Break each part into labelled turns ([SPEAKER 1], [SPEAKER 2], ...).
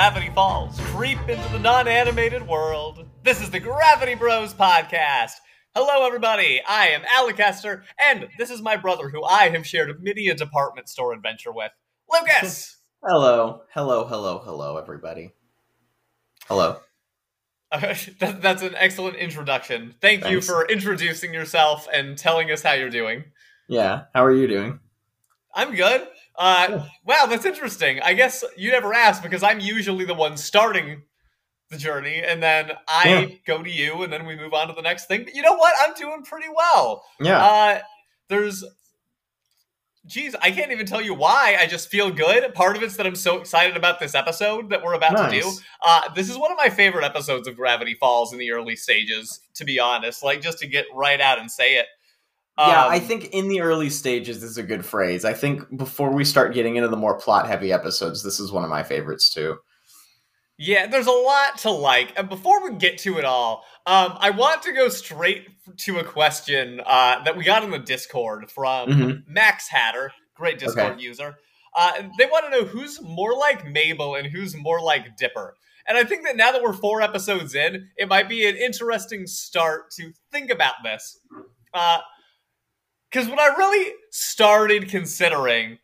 [SPEAKER 1] Gravity Falls, creep into the non animated world. This is the Gravity Bros podcast. Hello, everybody. I am Alec Hester, and this is my brother who I have shared many a department store adventure with, Lucas.
[SPEAKER 2] Hello, hello, hello, hello, everybody. Hello.
[SPEAKER 1] that, that's an excellent introduction. Thank you for introducing yourself and telling us how you're doing.
[SPEAKER 2] Yeah, how are you doing?
[SPEAKER 1] I'm good. Uh, wow, that's interesting. I guess you never asked because I'm usually the one starting the journey, and then I
[SPEAKER 2] Yeah.
[SPEAKER 1] go to you, and then we move on to the next thing. But you know what? I'm doing pretty well.
[SPEAKER 2] Yeah.
[SPEAKER 1] Uh, there's, geez, I can't even tell you why. I just feel good. Part of it's that I'm so excited about this episode that we're about to do. Uh, this is one of my favorite episodes of Gravity Falls in the early stages, to be honest. Like just to get right out and say it.
[SPEAKER 2] Yeah,
[SPEAKER 1] Um,
[SPEAKER 2] I think in the early stages is a good phrase. I think before we start getting into the more plot heavy episodes, this is one of my favorites too.
[SPEAKER 1] Yeah, there's a lot to like. And before we get to it all, um, I want to go straight to a question uh, that we got in the Discord from
[SPEAKER 2] Mhm.
[SPEAKER 1] Max Hatter, great Discord user. Uh, they want to know who's more like Mabel and who's more like Dipper. And I think that now that we're four episodes in, it might be an interesting start to think about this. Because when I really started considering,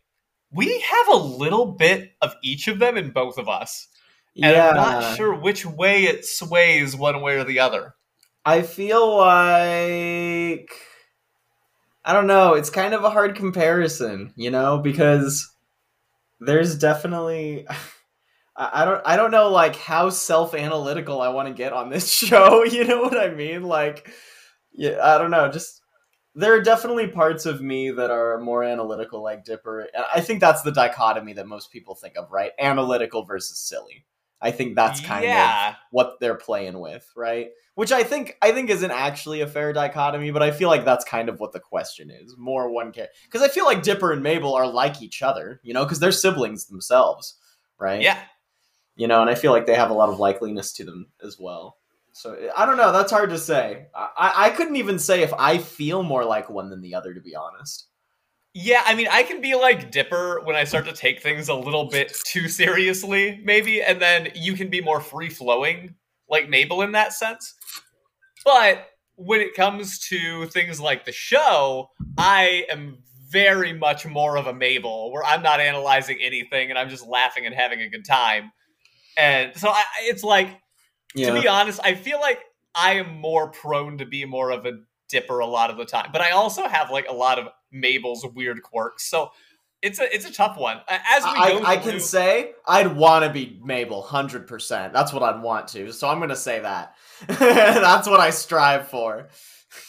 [SPEAKER 1] we have a little bit of each of them in both of us. And
[SPEAKER 2] yeah,
[SPEAKER 1] I'm not sure which way it sways one way or the other.
[SPEAKER 2] I feel like I don't know. It's kind of a hard comparison, you know, because there's definitely I I don't I don't know like how self analytical I want to get on this show. You know what I mean? Like, yeah, I don't know. Just there are definitely parts of me that are more analytical, like Dipper. And I think that's the dichotomy that most people think of, right? Analytical versus silly. I think that's kind of what they're playing with, right? Which I think I think isn't actually a fair dichotomy, but I feel like that's kind of what the question is. More one care because I feel like Dipper and Mabel are like each other, you know, because they're siblings themselves, right?
[SPEAKER 1] Yeah.
[SPEAKER 2] you know, and I feel like they have a lot of likeliness to them as well. So I don't know. That's hard to say. I, I couldn't even say if I feel more like one than the other, to be honest.
[SPEAKER 1] Yeah, I mean, I can be like Dipper when I start to take things a little bit too seriously, maybe, and then you can be more free flowing, like Mabel in that sense. But when it comes to things like the show, I am very much more of a Mabel, where I'm not analyzing anything and I'm just laughing and having a good time. And so I, it's like,
[SPEAKER 2] Yeah,
[SPEAKER 1] to be honest, I feel like I am more prone to be more of a dipper a lot of the time. But I also have like a lot of Mabel's weird quirks. So it's a it's a tough one. As we
[SPEAKER 2] I,
[SPEAKER 1] go
[SPEAKER 2] I can say I'd want to be Mabel, hundred percent. That's what I'd want to. So I'm gonna say that. That's what I strive for.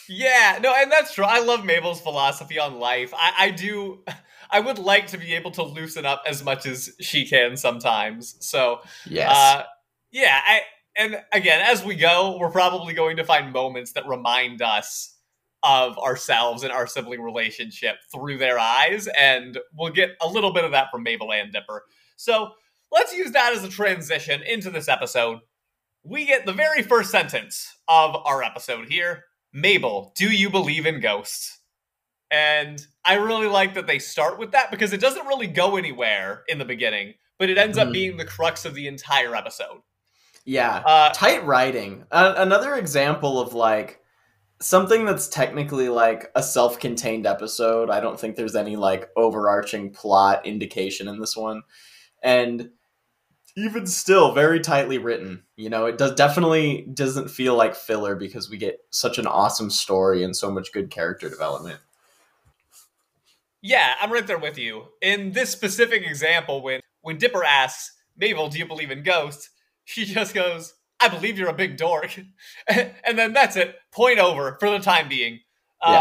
[SPEAKER 1] Yeah, no, and that's true. I love Mabel's philosophy on life. I, I do I would like to be able to loosen up as much as she can sometimes. So
[SPEAKER 2] Yes.
[SPEAKER 1] Uh, yeah, I, and again, as we go, we're probably going to find moments that remind us of ourselves and our sibling relationship through their eyes, and we'll get a little bit of that from Mabel and Dipper. So let's use that as a transition into this episode. We get the very first sentence of our episode here Mabel, do you believe in ghosts? And I really like that they start with that because it doesn't really go anywhere in the beginning, but it ends up
[SPEAKER 2] Mhm.
[SPEAKER 1] being the crux of the entire episode.
[SPEAKER 2] Yeah.
[SPEAKER 1] Uh,
[SPEAKER 2] tight writing. Uh, another example of like something that's technically like a self-contained episode. I don't think there's any like overarching plot indication in this one, and even still, very tightly written. You know, it does definitely doesn't feel like filler because we get such an awesome story and so much good character development.
[SPEAKER 1] yeah, I'm right there with you. In this specific example, when when Dipper asks Mabel, "Do you believe in ghosts?" She just goes, "I believe you're a big dork," and then that's it. Point over for the time being. Um,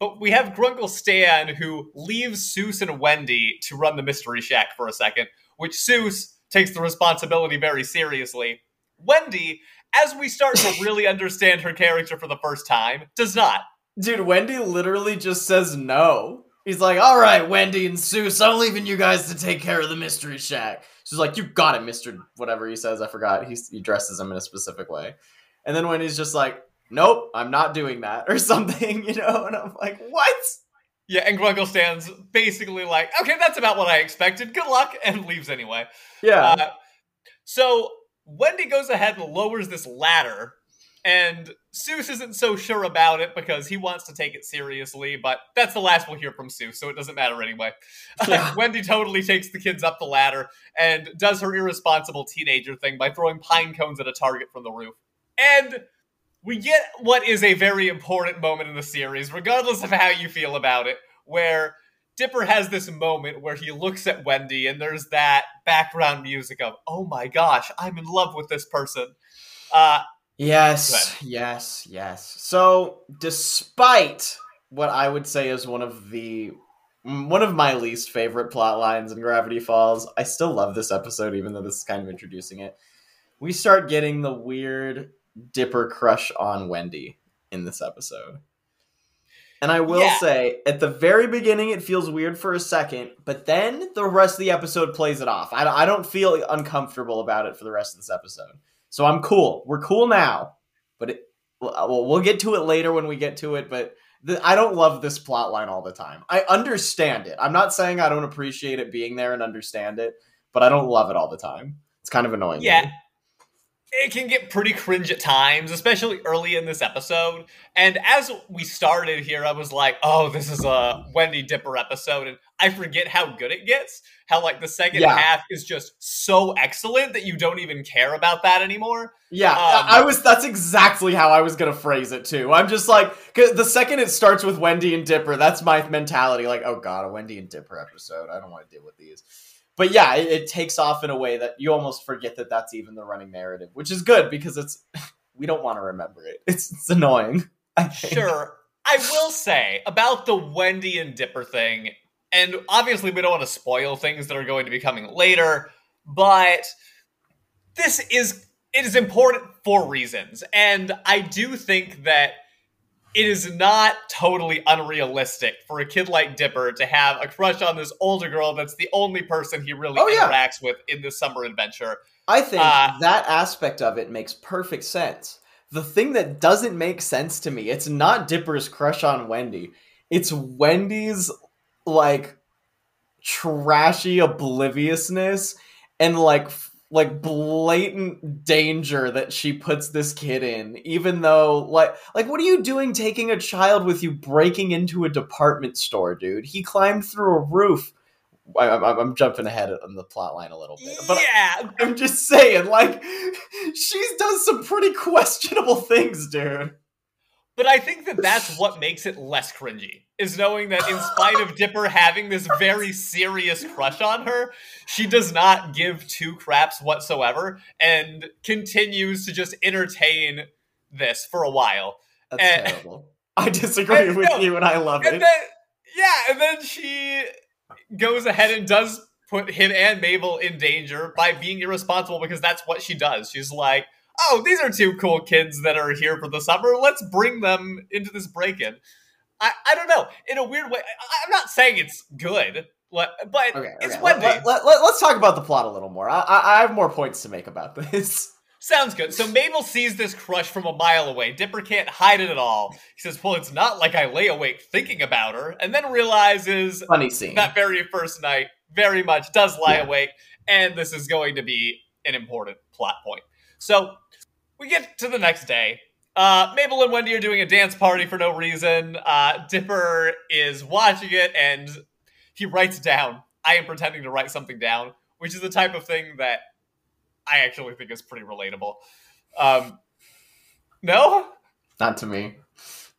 [SPEAKER 1] But we have Grunkle Stan who leaves Soos and Wendy to run the Mystery Shack for a second, which Soos takes the responsibility very seriously. Wendy, as we start to really understand her character for the first time, does not.
[SPEAKER 2] Dude, Wendy literally just says no. He's like, all right, Wendy and Soos, I'm leaving you guys to take care of the Mystery Shack. She's like, you got it, Mr. Whatever he says, I forgot. He's, he dresses him in a specific way. And then when he's just like, nope, I'm not doing that, or something, you know? And I'm like, what?
[SPEAKER 1] Yeah, and Grunkle Stan's basically like, okay, that's about what I expected. Good luck, and leaves anyway.
[SPEAKER 2] Yeah.
[SPEAKER 1] Uh, So Wendy goes ahead and lowers this ladder, and Soos isn't so sure about it because he wants to take it seriously, but that's the last we'll hear from Soos, so it doesn't matter anyway.
[SPEAKER 2] Yeah.
[SPEAKER 1] Wendy totally takes the kids up the ladder and does her irresponsible teenager thing by throwing pine cones at a target from the roof. And we get what is a very important moment in the series, regardless of how you feel about it, where Dipper has this moment where he looks at Wendy and there's that background music of, oh my gosh, I'm in love with this person. Uh,
[SPEAKER 2] Yes, yes, yes. So, despite what I would say is one of the one of my least favorite plot lines in Gravity Falls, I still love this episode, even though this is kind of introducing it. We start getting the weird Dipper crush on Wendy in this episode. And I will
[SPEAKER 1] Yeah.
[SPEAKER 2] say, at the very beginning, it feels weird for a second, but then the rest of the episode plays it off. I, I don't feel uncomfortable about it for the rest of this episode. So I'm cool. We're cool now, but it, uh, well, we'll get to it later when we get to it. But I don't love this plot line all the time. I understand it. I'm not saying I don't appreciate it being there and understand it, but I don't love it all the time. It's kind of annoying.
[SPEAKER 1] Yeah. It can get pretty cringe at times, especially early in this episode. And as we started here, I was like, oh, this is a Wendy Dipper episode. And I forget how good it gets. How, like, the second
[SPEAKER 2] Yeah.
[SPEAKER 1] half is just so excellent that you don't even care about that anymore.
[SPEAKER 2] Yeah,
[SPEAKER 1] Um,
[SPEAKER 2] I I was. That's exactly how I was gonna phrase it too. I'm just like, the second it starts with Wendy and Dipper, that's my mentality. Like, oh god, a Wendy and Dipper episode. I don't want to deal with these. But yeah, it, it takes off in a way that you almost forget that that's even the running narrative, which is good because it's we don't want to remember it. It's it's annoying. I.
[SPEAKER 1] Sure. I will say about the Wendy and Dipper thing, and obviously we don't want to spoil things that are going to be coming later, but this is it is important for reasons. And I do think that it is not totally unrealistic for a kid like Dipper to have a crush on this older girl that's the only person he really
[SPEAKER 2] Oh, yeah.
[SPEAKER 1] interacts with in this summer adventure.
[SPEAKER 2] I think
[SPEAKER 1] Uh,
[SPEAKER 2] that aspect of it makes perfect sense. The thing that doesn't make sense to me, it's not Dipper's crush on Wendy. It's Wendy's like trashy obliviousness and like f- like blatant danger that she puts this kid in even though like like what are you doing taking a child with you breaking into a department store dude? He climbed through a roof. I, I'm, I'm jumping ahead on the plot line a little bit but
[SPEAKER 1] yeah,
[SPEAKER 2] I'm just saying, like, she's done some pretty questionable things, dude.
[SPEAKER 1] But I think that that's what makes it less cringy, is knowing that in spite of Dipper having this very serious crush on her, she does not give two craps whatsoever and continues to just entertain this for a while.
[SPEAKER 2] That's
[SPEAKER 1] Eh.
[SPEAKER 2] terrible. I disagree
[SPEAKER 1] Eh,
[SPEAKER 2] with
[SPEAKER 1] no.
[SPEAKER 2] you, and I love
[SPEAKER 1] And
[SPEAKER 2] it.
[SPEAKER 1] then, yeah, and then she goes ahead and does put him and Mabel in danger by being irresponsible because that's what she does. She's like, oh, these are two cool kids that are here for the summer. Let's bring them into this break in. I, I don't know. In a weird way, I, I'm not saying it's good, but, but
[SPEAKER 2] Okay,
[SPEAKER 1] it's
[SPEAKER 2] okay.
[SPEAKER 1] Wendy.
[SPEAKER 2] Let, let, let, us talk about the plot a little more. I, I, I have more points to make about this.
[SPEAKER 1] Sounds good. So Mabel sees this crush from a mile away. Dipper can't hide it at all. He says, well, it's not like I lay awake thinking about her, and then realizes
[SPEAKER 2] Funny scene.
[SPEAKER 1] that very first night very much does lie
[SPEAKER 2] Yeah.
[SPEAKER 1] awake, and this is going to be an important plot point. So we get to the next day. Uh, Mabel and Wendy are doing a dance party for no reason. Uh, Dipper is watching it, and he writes down, I am pretending to write something down, which is the type of thing that I actually think is pretty relatable. Um, no?
[SPEAKER 2] Not to me,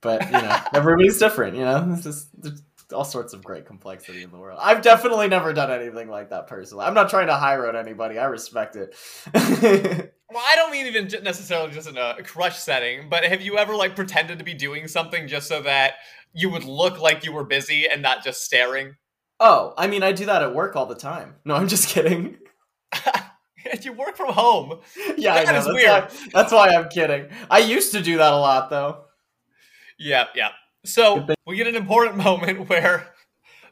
[SPEAKER 2] but you know, everybody's different. You know, this is there's all sorts of great complexity in the world. I've definitely never done anything like that personally. I'm not trying to high road anybody. I respect it.
[SPEAKER 1] Well, I don't mean even necessarily just in a crush setting, but have you ever like pretended to be doing something just so that you would look like you were busy and not just staring?
[SPEAKER 2] oh, I mean, I do that at work all the time. No, I'm just kidding.
[SPEAKER 1] and you work from home.
[SPEAKER 2] Yeah, I know.
[SPEAKER 1] is
[SPEAKER 2] That's
[SPEAKER 1] weird.
[SPEAKER 2] Why, that's why I'm kidding. I used to do that a lot, though.
[SPEAKER 1] Yeah, yeah. So we get an important moment where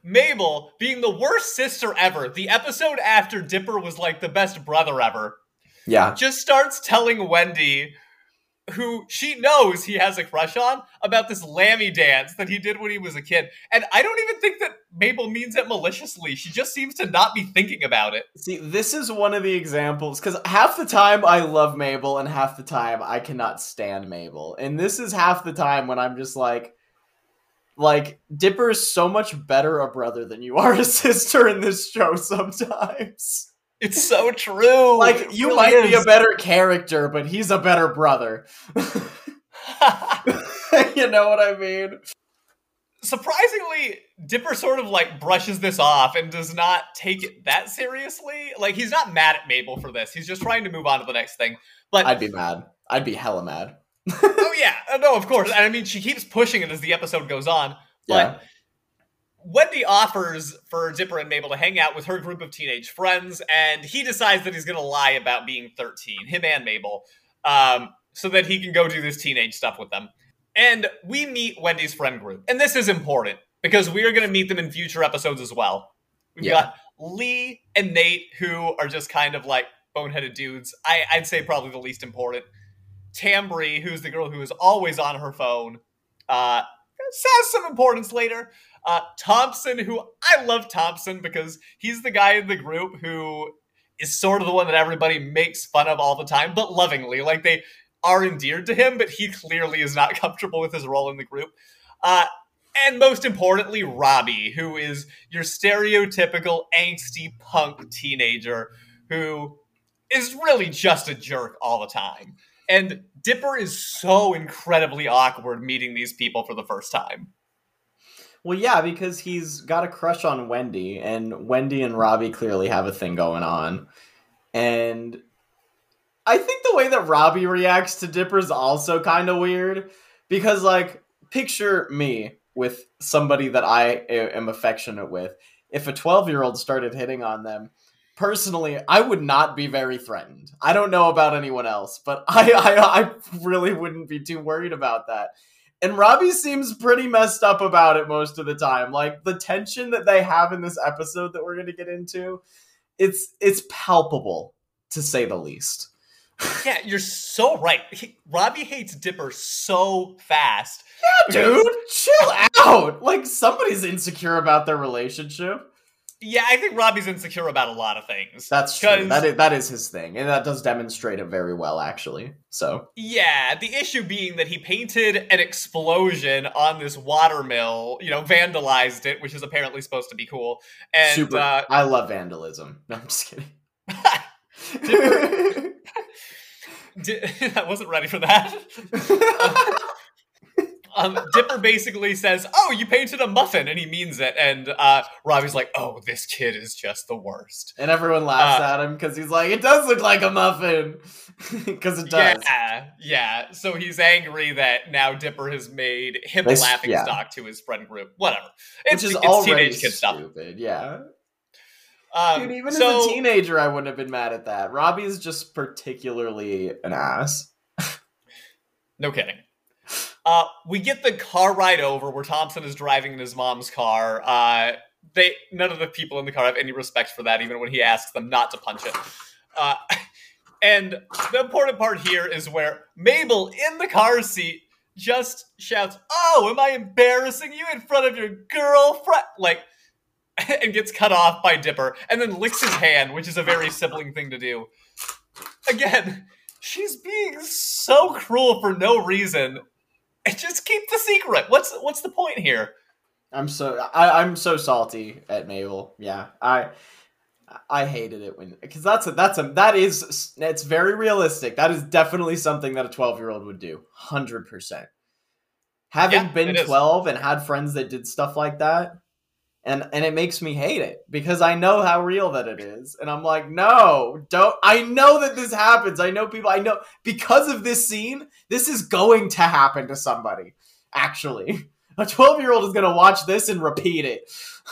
[SPEAKER 1] Mabel, being the worst sister ever, the episode after Dipper was like the best brother ever,
[SPEAKER 2] Yeah.
[SPEAKER 1] just starts telling Wendy who she knows he has a crush on about this Lamby dance that he did when he was a kid. And I don't even think that Mabel means it maliciously. She just seems to not be thinking about it.
[SPEAKER 2] See, this is one of the examples because half the time I love Mabel and half the time I cannot stand Mabel. And this is half the time when I'm just like, like Dipper's so much better a brother than you are a sister in this show sometimes.
[SPEAKER 1] It's so true.
[SPEAKER 2] Like
[SPEAKER 1] It
[SPEAKER 2] you
[SPEAKER 1] really
[SPEAKER 2] might be a better character, but he's a better brother. you know what I mean?
[SPEAKER 1] Surprisingly, Dipper sort of like brushes this off and does not take it that seriously. Like he's not mad at Mabel for this. He's just trying to move on to the next thing. But
[SPEAKER 2] I'd be mad. I'd be hella mad.
[SPEAKER 1] oh yeah, Uh, no, of course. And I mean, she keeps pushing it as the episode goes on.
[SPEAKER 2] Yeah.
[SPEAKER 1] Wendy offers for Dipper and Mabel to hang out with her group of teenage friends, and he decides that he's going to lie about being 13, him and Mabel, um, so that he can go do this teenage stuff with them. And we meet Wendy's friend group. And this is important because we are going to meet them in future episodes as well. We've
[SPEAKER 2] Yeah.
[SPEAKER 1] got Lee and Nate, who are just kind of like boneheaded dudes. I, I'd say probably the least important. Tambry, who's the girl who is always on her phone, uh, has some importance later. Uh, Thompson, who I love Thompson because he's the guy in the group who is sort of the one that everybody makes fun of all the time, but lovingly. Like they are endeared to him, but he clearly is not comfortable with his role in the group. Uh, and most importantly, Robbie, who is your stereotypical angsty punk teenager who is really just a jerk all the time. And Dipper is so incredibly awkward meeting these people for the first time.
[SPEAKER 2] Well, yeah, because he's got a crush on Wendy, and Wendy and Robbie clearly have a thing going on. And I think the way that Robbie reacts to Dipper is also kind of weird because, like, picture me with somebody that I am affectionate with. If a 12 year old started hitting on them, personally, I would not be very threatened. I don't know about anyone else, but I, I, I really wouldn't be too worried about that. And Robbie seems pretty messed up about it most of the time. Like the tension that they have in this episode that we're going to get into, it's it's palpable to say the least.
[SPEAKER 1] Yeah, you're so right. He, Robbie hates Dipper so fast.
[SPEAKER 2] Yeah, dude, chill out. Like somebody's insecure about their relationship.
[SPEAKER 1] Yeah, I think Robbie's insecure about a lot of things.
[SPEAKER 2] That's true. That is, that is his thing, and that does demonstrate it very well, actually. So
[SPEAKER 1] Yeah, the issue being that he painted an explosion on this watermill, you know, vandalized it, which is apparently supposed to be cool. And
[SPEAKER 2] super.
[SPEAKER 1] uh,
[SPEAKER 2] I love vandalism. No, I'm just kidding.
[SPEAKER 1] Di- I wasn't ready for that. Um, Dipper basically says, "Oh, you painted a muffin," and he means it. And uh, Robbie's like, "Oh, this kid is just the worst."
[SPEAKER 2] and everyone laughs
[SPEAKER 1] Uh,
[SPEAKER 2] at him because he's like, "It does look like a muffin," because it does.
[SPEAKER 1] Yeah, yeah. So he's angry that now Dipper has made him a laughing
[SPEAKER 2] yeah.
[SPEAKER 1] stock to his friend group. Whatever. It's,
[SPEAKER 2] Which is
[SPEAKER 1] it's
[SPEAKER 2] already
[SPEAKER 1] teenage kid stuff.
[SPEAKER 2] stupid. Yeah,
[SPEAKER 1] Um,
[SPEAKER 2] dude. Even
[SPEAKER 1] so,
[SPEAKER 2] as a teenager, I wouldn't have been mad at that. Robbie's just particularly an ass.
[SPEAKER 1] No kidding. Uh, we get the car ride over where Thompson is driving in his mom's car. Uh, they none of the people in the car have any respect for that, even when he asks them not to punch it. Uh, and the important part here is where Mabel in the car seat just shouts, "Oh, am I embarrassing you in front of your girlfriend?" Like, and gets cut off by Dipper, and then licks his hand, which is a very sibling thing to do. Again, she's being so cruel for no reason. And just keep the secret. What's what's the point here?
[SPEAKER 2] I'm so I, I'm so salty at Mabel. Yeah, I I hated it when because that's a that's a that is it's very realistic. That is definitely something that a 12 year old would do. Hundred percent. Having
[SPEAKER 1] Yeah,
[SPEAKER 2] been
[SPEAKER 1] it is.
[SPEAKER 2] 12 and had friends that did stuff like that, and and it makes me hate it because I know how real that it is, and I'm like, no, don't. I know that this happens. I know people. I know because of this scene, this is going to happen to somebody. Actually. A 12 year old is going to watch this and repeat it.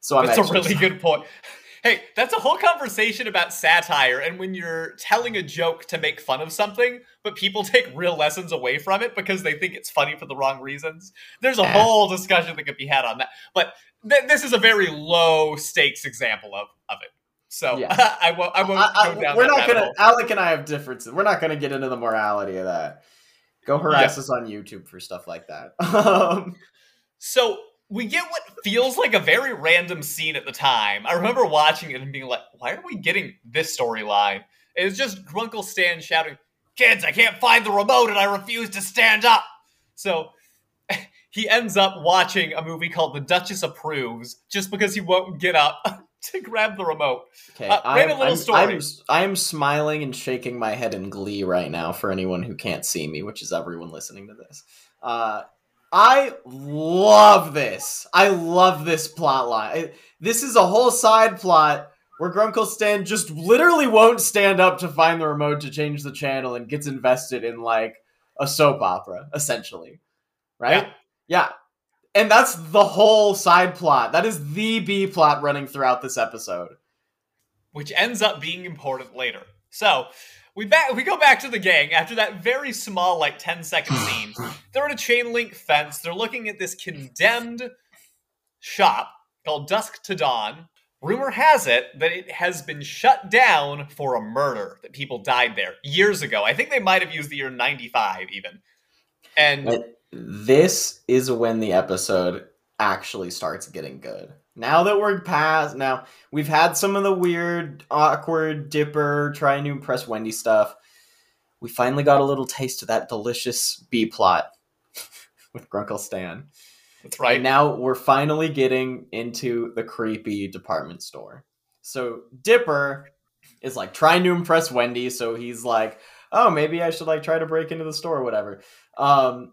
[SPEAKER 2] So I'm
[SPEAKER 1] That's a really good point. Hey, that's a whole conversation about satire and when you're telling a joke to make fun of something, but people take real lessons away from it because they think it's funny for the wrong reasons. There's a
[SPEAKER 2] Yeah.
[SPEAKER 1] whole discussion that could be had on that. But th- this is a very low stakes example of, of it. So
[SPEAKER 2] Yeah.
[SPEAKER 1] I won't I won't
[SPEAKER 2] I-
[SPEAKER 1] go down
[SPEAKER 2] we're
[SPEAKER 1] that
[SPEAKER 2] not gonna.
[SPEAKER 1] hole.
[SPEAKER 2] Alec and I have differences. We're not gonna get into the morality of that. Go harass us on YouTube for stuff like that. Um,
[SPEAKER 1] So we get what feels like a very random scene at the time. I remember watching it and being like, why are we getting this storyline? It's just Grunkle Stan shouting, Kids, I can't find the remote and I refuse to stand up. So he ends up watching a movie called The Duchess Approves just because he won't get up to grab the remote.
[SPEAKER 2] Okay,
[SPEAKER 1] Uh,
[SPEAKER 2] I'm,
[SPEAKER 1] random little
[SPEAKER 2] I'm,
[SPEAKER 1] story.
[SPEAKER 2] I'm, I'm smiling and shaking my head in glee right now for anyone who can't see me, which is everyone listening to this. Uh, I love this. I love this plot line. I- This is a whole side plot where Grunkle Stan just literally won't stand up to find the remote to change the channel and gets invested in like a soap opera, essentially. Right? yeah. And that's the whole side plot. That is the B plot running throughout this episode.
[SPEAKER 1] which ends up being important later. So we back we go back to the gang after that very small, like 10 second scene. They're at a chain link fence. They're looking at this condemned shop called Dusk to Dawn. Rumor has it that it has been shut down for a murder, that people died there years ago. I think they might have used the year 95 even. And
[SPEAKER 2] But this is when the episode actually starts getting good. Now that we're past, now we've had some of the weird, awkward Dipper trying to impress Wendy stuff. We finally got a little taste of that delicious B plot with Grunkle Stan.
[SPEAKER 1] that's right.
[SPEAKER 2] And now we're finally getting into the creepy department store. So Dipper is like trying to impress Wendy, so he's like, "Oh, maybe I should like try to break into the store or whatever." Um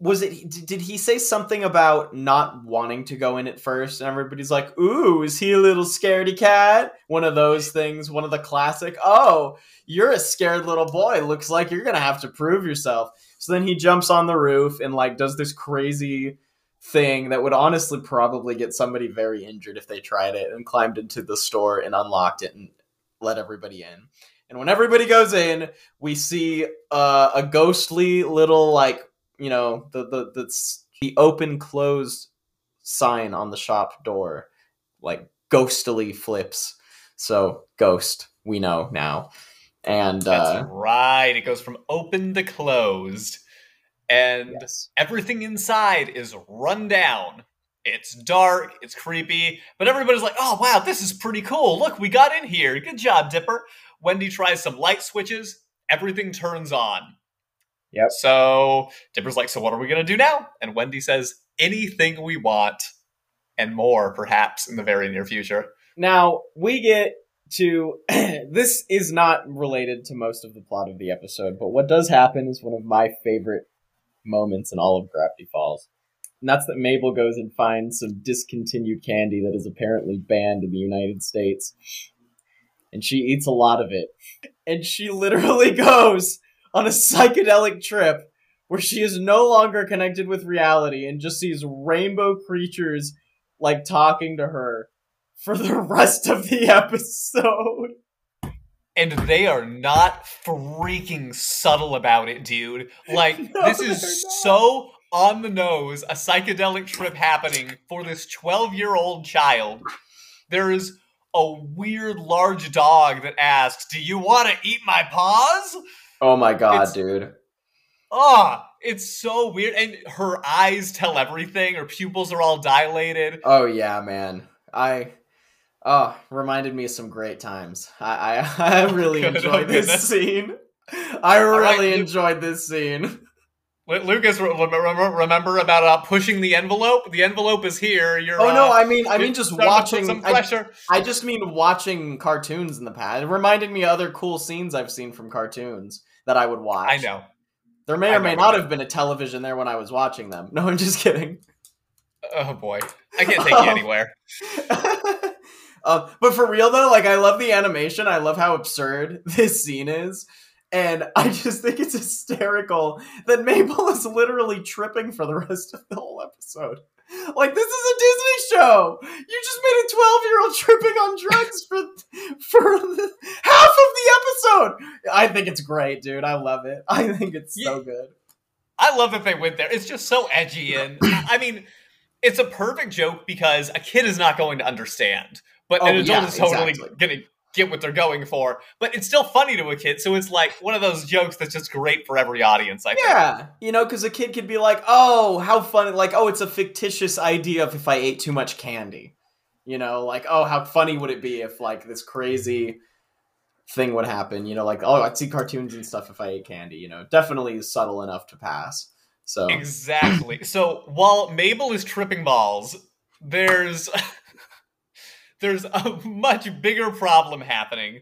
[SPEAKER 2] was it did he say something about not wanting to go in at first and everybody's like, "Ooh, is he a little scaredy cat?" One of those things, one of the classic, "Oh, you're a scared little boy. Looks like you're to have to prove yourself." So then he jumps on the roof and like does this crazy thing that would honestly probably get somebody very injured if they tried it and climbed into the store and unlocked it and let everybody in. And when everybody goes in, we see uh, a ghostly little like you know the the the, the open closed sign on the shop door like ghostily flips. So ghost, we know now. And
[SPEAKER 1] That's
[SPEAKER 2] uh,
[SPEAKER 1] right. It goes from open to closed. And
[SPEAKER 2] yes.
[SPEAKER 1] everything inside is run down. It's dark, it's creepy, but everybody's like, oh, wow, this is pretty cool. Look, we got in here. Good job, Dipper. Wendy tries some light switches, everything turns on.
[SPEAKER 2] Yep.
[SPEAKER 1] So Dipper's like, so what are we going to do now? And Wendy says, anything we want and more, perhaps, in the very near future.
[SPEAKER 2] Now we get to this is not related to most of the plot of the episode, but what does happen is one of my favorite moments in all of Gravity Falls. And that's that Mabel goes and finds some discontinued candy that is apparently banned in the United States. And she eats a lot of it. And she literally goes on a psychedelic trip where she is no longer connected with reality and just sees rainbow creatures like talking to her for the rest of the episode.
[SPEAKER 1] And they are not freaking subtle about it, dude. Like,
[SPEAKER 2] No,
[SPEAKER 1] this is so on the nose a psychedelic trip happening for this 12 year old child. There is a weird large dog that asks, Do you want to eat my paws?
[SPEAKER 2] Oh my god,
[SPEAKER 1] It's-
[SPEAKER 2] dude.
[SPEAKER 1] Ah, it's so weird. And her eyes tell everything. Her pupils are all dilated.
[SPEAKER 2] Oh yeah, man. I oh reminded me of some great times. I I, I really
[SPEAKER 1] Good,
[SPEAKER 2] enjoyed
[SPEAKER 1] oh
[SPEAKER 2] this scene. I really
[SPEAKER 1] Luke.
[SPEAKER 2] enjoyed this scene.
[SPEAKER 1] Lucas, remember, about uh, pushing the envelope? The envelope is here. You're,
[SPEAKER 2] Oh no,
[SPEAKER 1] uh,
[SPEAKER 2] I mean I mean just
[SPEAKER 1] starting to put
[SPEAKER 2] watching
[SPEAKER 1] some
[SPEAKER 2] I. I just mean watching cartoons in the past. It reminded me of other cool scenes I've seen from cartoons that I would watch.
[SPEAKER 1] I know.
[SPEAKER 2] There may or may not have been a television there when I was watching them. No, I'm just kidding.
[SPEAKER 1] Oh boy, I can't take you
[SPEAKER 2] Um,
[SPEAKER 1] anywhere.
[SPEAKER 2] um, but for real though, like I love the animation. I love how absurd this scene is. And I just think it's hysterical that Mabel is literally tripping for the rest of the whole episode. Like this is a Disney show. You just made a 12-year-old tripping on drugs for for the, half of the episode. I think it's great, dude. I love it. I think it's so good.
[SPEAKER 1] I love that they went there. It's just so edgy, and I mean, it's a perfect joke because a kid is not going to understand, but
[SPEAKER 2] Oh,
[SPEAKER 1] an adult
[SPEAKER 2] yeah,
[SPEAKER 1] is totally
[SPEAKER 2] exactly.
[SPEAKER 1] gonna get what they're going for. But it's still funny to a kid, so it's like one of those jokes that's just great for every audience. I think.
[SPEAKER 2] Yeah, you know, because a kid could be like, "Oh, how funny!" Like, "Oh, it's a fictitious idea of if I ate too much candy." You know, like, "Oh, how funny would it be if like this crazy thing would happen?" You know, like, "Oh, I'd see cartoons and stuff if I ate candy." You know, definitely subtle enough to pass. So
[SPEAKER 1] Exactly. So while Mabel is tripping balls, there's there's a much bigger problem happening,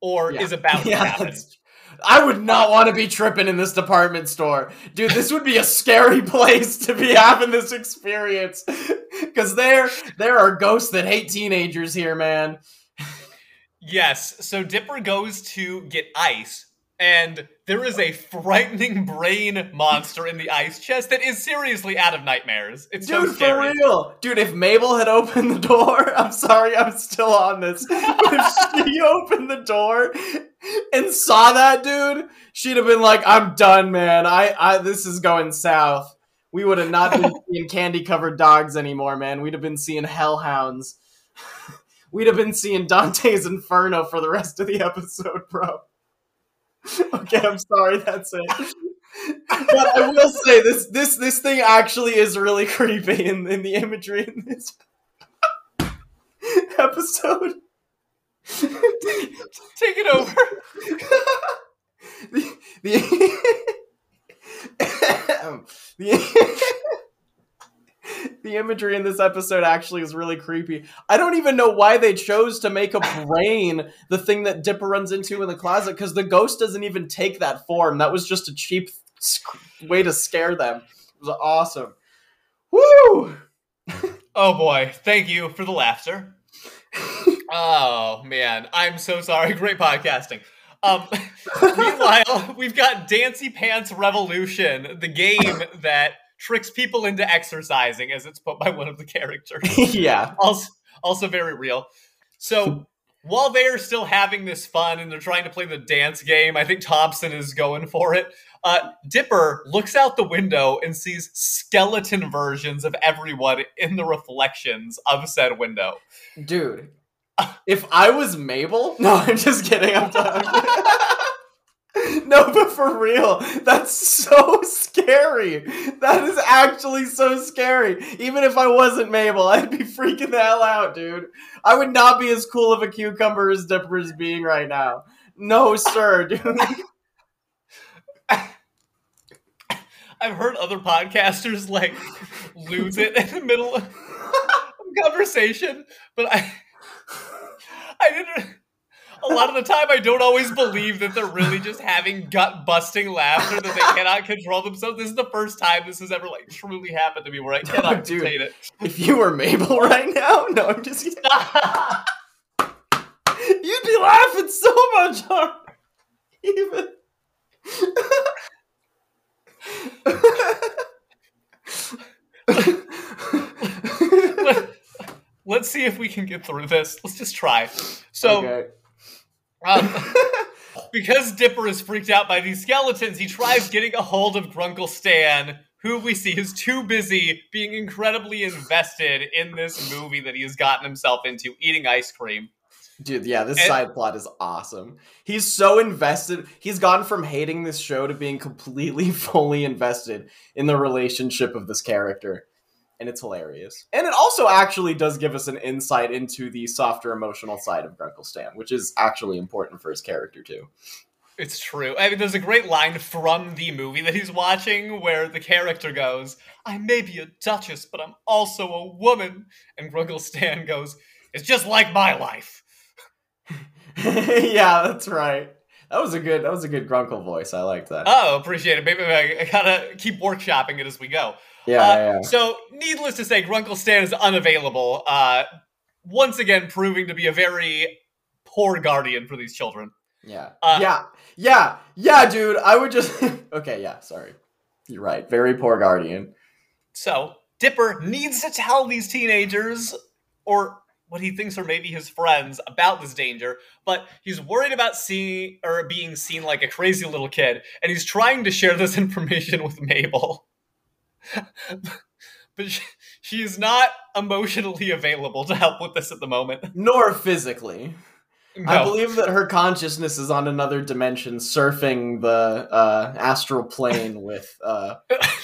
[SPEAKER 1] or
[SPEAKER 2] Yeah.
[SPEAKER 1] is about to
[SPEAKER 2] Yeah,
[SPEAKER 1] happen.
[SPEAKER 2] I would not want to be tripping in this department store. Dude, this would be a scary place to be having this experience. Cause there there are ghosts that hate teenagers here, man.
[SPEAKER 1] Yes. So Dipper goes to get ice, and there is a frightening brain monster in the ice chest that is seriously out of nightmares. It's so
[SPEAKER 2] Dude, for
[SPEAKER 1] scary.
[SPEAKER 2] real. Dude, if Mabel had opened the door, I'm sorry, I'm still on this. if she opened the door and saw that dude, she'd have been like, I'm done, man. I, I this is going south. We would have not been seeing candy covered dogs anymore, man. We'd have been seeing hellhounds. We'd have been seeing Dante's Inferno for the rest of the episode, bro. okay, I'm sorry, that's it. but I will say this this this thing actually is really creepy in, in the imagery in this episode.
[SPEAKER 1] Take it over.
[SPEAKER 2] the the, the the imagery in this episode actually is really creepy. I don't even know why they chose to make a brain the thing that Dipper runs into in the closet because the ghost doesn't even take that form. That was just a cheap way to scare them. It was awesome. Woo!
[SPEAKER 1] Oh boy, thank you for the laughter. oh man, I'm so sorry. Great podcasting. Um, meanwhile, we've got Dancy Pants Revolution, the game that tricks people into exercising, as it's put by one of the characters.
[SPEAKER 2] yeah.
[SPEAKER 1] also, also very real. So while they are still having this fun and they're trying to play the dance game, I think Thompson is going for it. Uh, Dipper looks out the window and sees skeleton versions of everyone in the reflections of said window.
[SPEAKER 2] Dude, if I was Mabel, no, I'm just kidding. I'm done. no, but for real, that's so scary. That is actually so scary. Even if I wasn't Mabel, I'd be freaking the hell out, dude. I would not be as cool of a cucumber as Dipper is being right now. No, sir, dude.
[SPEAKER 1] I've heard other podcasters like lose it in the middle of conversation, but I I didn't a lot of the time I don't always believe that they're really just having gut busting laughter that they cannot control themselves. This is the first time this has ever like truly happened to me where I cannot
[SPEAKER 2] dude.
[SPEAKER 1] contain it.
[SPEAKER 2] if you were Mabel right now, no, I'm just kidding. You'd be laughing so much harder. Even.
[SPEAKER 1] Let, let's see if we can get through this. Let's just try. So
[SPEAKER 2] Okay.
[SPEAKER 1] Um, because Dipper is freaked out by these skeletons, he tries getting a hold of Grunkle Stan, who we see is too busy being incredibly invested in this movie that he has gotten himself into, eating ice cream.
[SPEAKER 2] Dude, yeah, this
[SPEAKER 1] And-
[SPEAKER 2] side plot is awesome. He's so invested. He's gone from hating this show to being completely, fully invested in the relationship of this character. And it's hilarious. And it also actually does give us an insight into the softer emotional side of Grunkle Stan, which is actually important for his character, too.
[SPEAKER 1] It's true. I mean, there's a great line from the movie that he's watching where the character goes, I may be a duchess, but I'm also a woman. And Grunkle Stan goes, It's just like my life.
[SPEAKER 2] yeah, that's right. That was a good that was a good Grunkle voice. I liked that.
[SPEAKER 1] Oh, appreciate it. Maybe I, I gotta keep workshopping it as we go.
[SPEAKER 2] Yeah,
[SPEAKER 1] Uh,
[SPEAKER 2] yeah, yeah.
[SPEAKER 1] So, needless to say, Grunkle Stan is unavailable. Uh, once again, proving to be a very poor guardian for these children.
[SPEAKER 2] Yeah.
[SPEAKER 1] Uh,
[SPEAKER 2] yeah. Yeah. Yeah, dude. I would just Okay, yeah, sorry. You're right. Very poor guardian.
[SPEAKER 1] So, Dipper needs to tell these teenagers, or what he thinks are maybe his friends, about this danger, but he's worried about seeing or being seen like a crazy little kid, and he's trying to share this information with Mabel. but she, she is not emotionally available to help with this at the moment.
[SPEAKER 2] Nor physically.
[SPEAKER 1] No.
[SPEAKER 2] I believe that her consciousness is on another dimension, surfing the uh, astral plane with uh,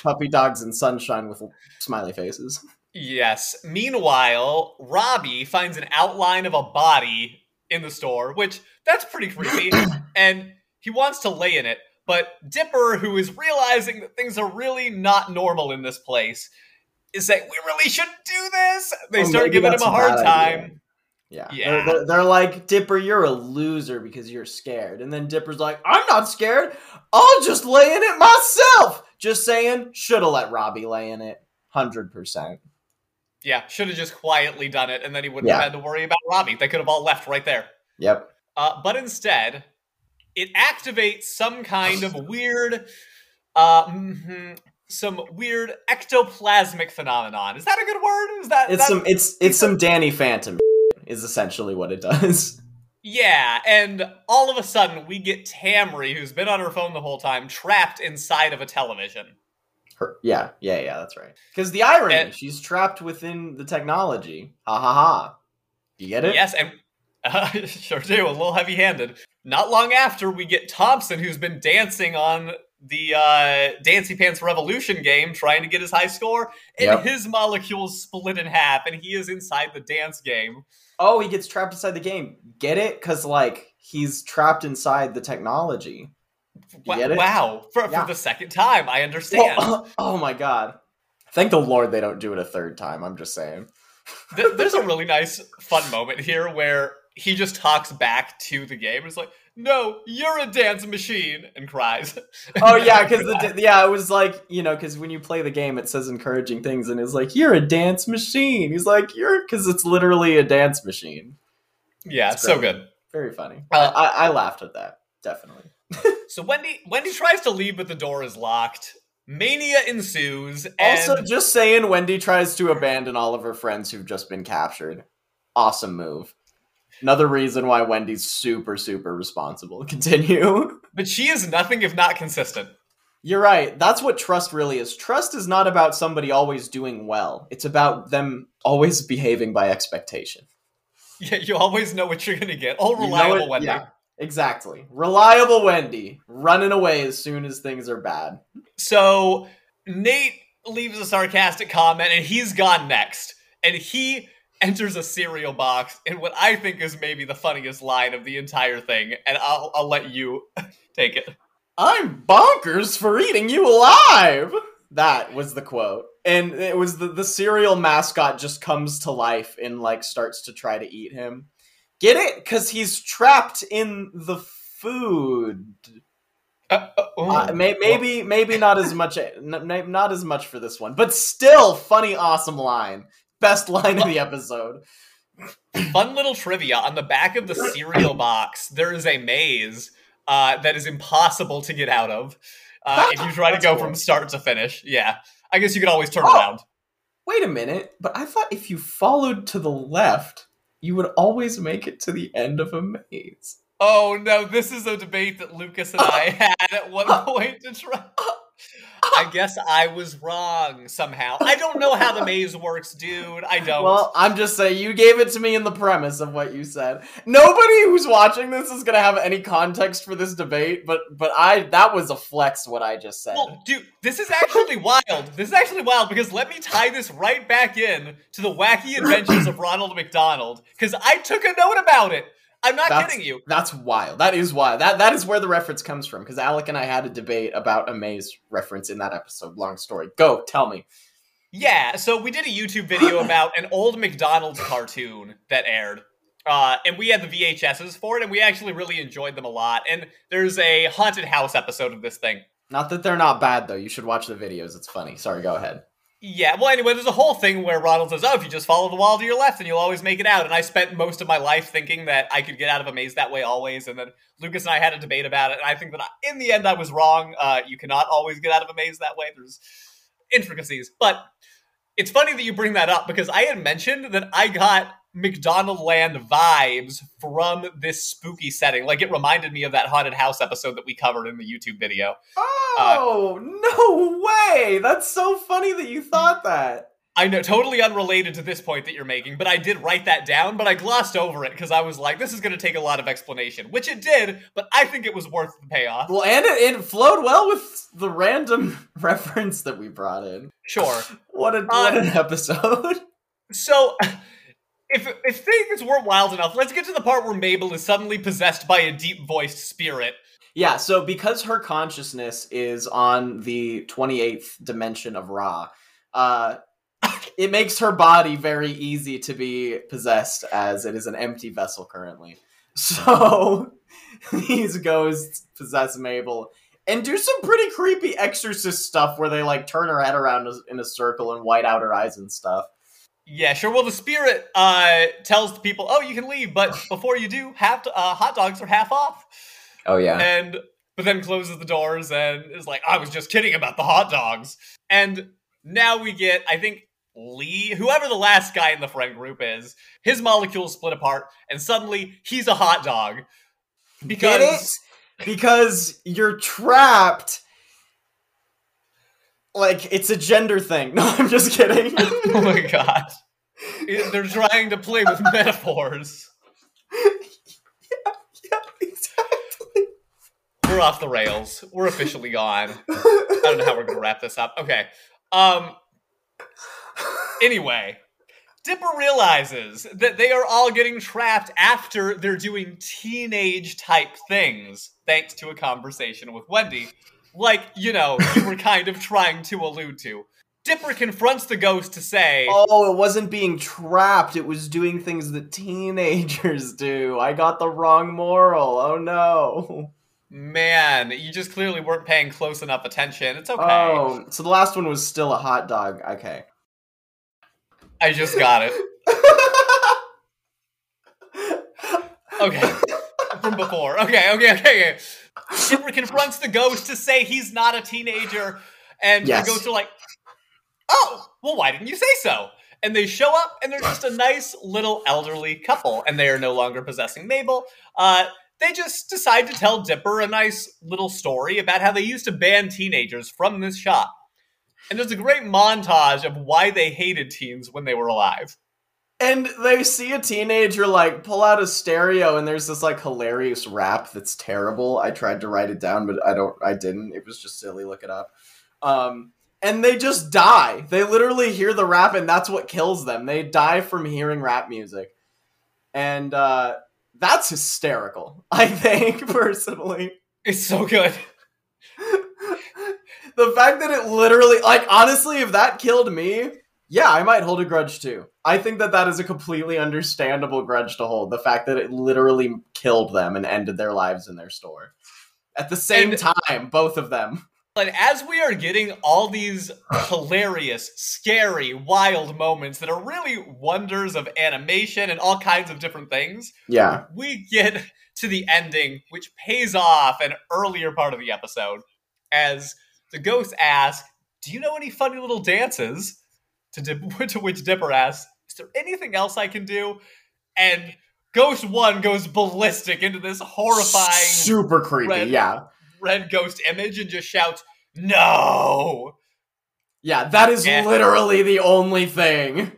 [SPEAKER 2] puppy dogs and sunshine with smiley faces.
[SPEAKER 1] Yes. Meanwhile, Robbie finds an outline of a body in the store, which that's pretty creepy, and he wants to lay in it. But Dipper, who is realizing that things are really not normal in this place, is saying, We really shouldn't do this. They
[SPEAKER 2] Oh,
[SPEAKER 1] start giving him a hard time.
[SPEAKER 2] idea. Yeah.
[SPEAKER 1] Yeah.
[SPEAKER 2] They're, they're, they're like, Dipper, you're a loser because you're scared. And then Dipper's like, I'm not scared. I'll just lay in it myself. Just saying, should have let Robbie lay in it. 100%.
[SPEAKER 1] Yeah, should have just quietly done it, and then he wouldn't
[SPEAKER 2] Yeah.
[SPEAKER 1] have had to worry about Robbie. They could have all left right there.
[SPEAKER 2] Yep.
[SPEAKER 1] Uh, but instead, it activates some kind of weird, uh, mhm, some weird ectoplasmic phenomenon. Is that a good word? Is that
[SPEAKER 2] It's
[SPEAKER 1] that-
[SPEAKER 2] some it's it's some Danny Phantom is essentially what it does.
[SPEAKER 1] Yeah, and all of a sudden we get Tambry, who's been on her phone the whole time, trapped inside of a television.
[SPEAKER 2] Her, yeah, yeah, yeah, that's right. Because the irony,
[SPEAKER 1] And-
[SPEAKER 2] she's trapped within the technology. Ha ha ha. You get it?
[SPEAKER 1] Yes, and uh, sure do. A little heavy-handed. Not long after, we get Thompson, who's been dancing on the uh, Dancy Pants Revolution game, trying to get his high score, and
[SPEAKER 2] Yep.
[SPEAKER 1] his molecules split in half, and he is inside the dance game.
[SPEAKER 2] Oh, he gets trapped inside the game. Get it? Because like he's trapped inside the technology.
[SPEAKER 1] Wa-
[SPEAKER 2] get it?
[SPEAKER 1] Wow! For,
[SPEAKER 2] Yeah.
[SPEAKER 1] for the second time, I understand.
[SPEAKER 2] Well, oh my god. Thank the Lord they don't do it a third time. I'm just saying.
[SPEAKER 1] There's a really nice, fun moment here where he just talks back to the game. It's like, "No, you're a dance machine," and cries.
[SPEAKER 2] Oh yeah, because the yeah it was like you know because when you play the game it says encouraging things and it's like you're a dance machine. He's like you're because it's literally a dance machine.
[SPEAKER 1] yeah,
[SPEAKER 2] It's
[SPEAKER 1] so good.
[SPEAKER 2] Very funny.
[SPEAKER 1] Uh,
[SPEAKER 2] I, I laughed at that definitely.
[SPEAKER 1] So Wendy Wendy tries to leave, but the door is locked. Mania ensues, and
[SPEAKER 2] Also, just saying, Wendy tries to abandon all of her friends who've just been captured. Awesome move. Another reason why Wendy's super super responsible. Continue.
[SPEAKER 1] but she is nothing if not consistent.
[SPEAKER 2] You're right. That's what trust really is. Trust is not about somebody always doing well. It's about them always behaving by expectation.
[SPEAKER 1] Yeah, you always know what you're gonna get. Oh,
[SPEAKER 2] You know
[SPEAKER 1] reliable
[SPEAKER 2] it-
[SPEAKER 1] Wendy.
[SPEAKER 2] yeah, exactly. Reliable Wendy, running away as soon as things are bad.
[SPEAKER 1] So Nate leaves a sarcastic comment, and he's gone next, and he enters a cereal box in what I think is maybe the funniest line of the entire thing, and I'll I'll let you take it.
[SPEAKER 2] I'm bonkers for eating you alive. That was the quote. And it was the, the cereal mascot just comes to life and like starts to try to eat him. Get it? Because he's trapped in the food.
[SPEAKER 1] Uh, uh.
[SPEAKER 2] Uh, may, maybe maybe not as much not as much for this one, but still funny, awesome line. Best line of the episode.
[SPEAKER 1] Fun little trivia on the back of the cereal box. There is a maze uh, that is impossible to get out of uh, if you try to go
[SPEAKER 2] cool.
[SPEAKER 1] from start to finish. Yeah, I guess you could always turn
[SPEAKER 2] Oh.
[SPEAKER 1] around.
[SPEAKER 2] Wait a minute, but I thought if you followed to the left, you would always make it to the end of a maze.
[SPEAKER 1] Oh no, this is a debate that Lucas and I had at one point to try. I guess I was wrong somehow. I don't know how the maze works, dude. I don't.
[SPEAKER 2] Well, I'm just saying you gave it to me in the premise of what you said. Nobody who's watching this is gonna have any context for this debate, but but I that was a flex what I just said.
[SPEAKER 1] Well, dude, this is actually wild. This is actually wild because let me tie this right back in to the wacky adventures of Ronald McDonald because I took a note about it. I'm not
[SPEAKER 2] That's-
[SPEAKER 1] kidding you.
[SPEAKER 2] That's wild. That is wild. That that is where the reference comes from. Because Alec and I had a debate about a maze reference in that episode. Long story. Go tell me.
[SPEAKER 1] Yeah, so we did a YouTube video about an old McDonald's cartoon that aired. Uh, and we had the VHSs for it, and we actually really enjoyed them a lot. And there's a haunted house episode of this thing.
[SPEAKER 2] Not that they're not bad though. You should watch the videos. It's funny. Sorry. Go ahead.
[SPEAKER 1] Yeah, well, anyway, there's a whole thing where Ronald says, Oh, if you just follow the wall to your left, then you'll always make it out. And I spent most of my life thinking that I could get out of a maze that way always. And then Lucas and I had a debate about it. And I think that I, in the end, I was wrong. Uh, you cannot always get out of a maze that way. There's intricacies. But it's funny that you bring that up because I had mentioned that I got McDonald Land vibes from this spooky setting. Like it reminded me of that haunted house episode that we covered in the YouTube video.
[SPEAKER 2] Oh no way! That's so funny that you thought that.
[SPEAKER 1] I know, totally unrelated to this point that you're making, but I did write that down, but I glossed over it because I was like, this is going to take a lot of explanation, which it did, but I think it was worth the payoff.
[SPEAKER 2] Well, and it, it flowed well with the random reference that we brought in.
[SPEAKER 1] Sure.
[SPEAKER 2] What, a,
[SPEAKER 1] Uh,
[SPEAKER 2] what an episode.
[SPEAKER 1] So, if if things weren't wild enough, let's get to the part where Mabel is suddenly possessed by a deep voiced spirit.
[SPEAKER 2] Yeah, so because her consciousness is on the 28th dimension of Ra, uh, it makes her body very easy to be possessed as it is an empty vessel currently. So these ghosts possess Mabel and do some pretty creepy exorcist stuff where they like turn her head around in a circle and white out her eyes and stuff.
[SPEAKER 1] Yeah, sure. Well, the spirit uh, tells the people, "Oh, you can leave, but before you do, half uh, hot dogs are half off."
[SPEAKER 2] Oh yeah.
[SPEAKER 1] And but then closes the doors and is like, "I was just kidding about the hot dogs." And now we get, I think, Lee, whoever the last guy in the friend group is, his molecules split apart, and suddenly he's a hot dog because
[SPEAKER 2] Get it? Because you're trapped. Like it's a gender thing. No, I'm just kidding.
[SPEAKER 1] oh my god, they're trying to play with metaphors.
[SPEAKER 2] yeah, exactly.
[SPEAKER 1] We're off the rails. We're officially gone. I don't know how we're gonna wrap this up. Okay. Um. Anyway, Dipper realizes that they are all getting trapped after they're doing teenage type things, thanks to a conversation with Wendy. Like, you know, you were kind of trying to allude to. Dipper confronts the ghost to say,
[SPEAKER 2] Oh, it wasn't being trapped. It was doing things that teenagers do. I got the wrong moral. Oh no.
[SPEAKER 1] Man, you just clearly weren't paying close enough attention. It's okay.
[SPEAKER 2] Oh, so the last one was still a hot dog. Okay.
[SPEAKER 1] I just got it. Okay. From before. Okay, okay, okay, okay. Dipper confronts the ghost to say he's not a teenager, and
[SPEAKER 2] Yes.
[SPEAKER 1] the ghosts are like, Oh, well, why didn't you say so? And they show up, and they're just a nice little elderly couple, and they are no longer possessing Mabel. Uh, they just decide to tell Dipper a nice little story about how they used to ban teenagers from this shop. And there's a great montage of why they hated teens when they were alive.
[SPEAKER 2] And they see a teenager like pull out a stereo and there's this like hilarious rap that's terrible. I tried to write it down, but I don't I didn't. It was just silly, look it up. Um and they just die. They literally hear the rap and that's what kills them. They die from hearing rap music. And uh that's hysterical, I think, personally.
[SPEAKER 1] It's so good.
[SPEAKER 2] the fact that it literally like honestly if that killed me yeah i might hold a grudge too. I think that that is a completely understandable grudge to hold the fact that it literally killed them and ended their lives in their store. At the same
[SPEAKER 1] And-
[SPEAKER 2] time both of them.
[SPEAKER 1] And as we are getting all these hilarious, scary, wild moments that are really wonders of animation and all kinds of different things,
[SPEAKER 2] yeah.
[SPEAKER 1] we get to the ending, which pays off an earlier part of the episode as the ghosts ask, Do you know any funny little dances? To, Dip- to which Dipper asks, Is there anything else I can do? And Ghost 1 goes ballistic into this horrifying
[SPEAKER 2] super creepy
[SPEAKER 1] red-
[SPEAKER 2] yeah
[SPEAKER 1] red ghost image and just shouts, No!
[SPEAKER 2] yeah that is
[SPEAKER 1] Yeah.
[SPEAKER 2] literally the only thing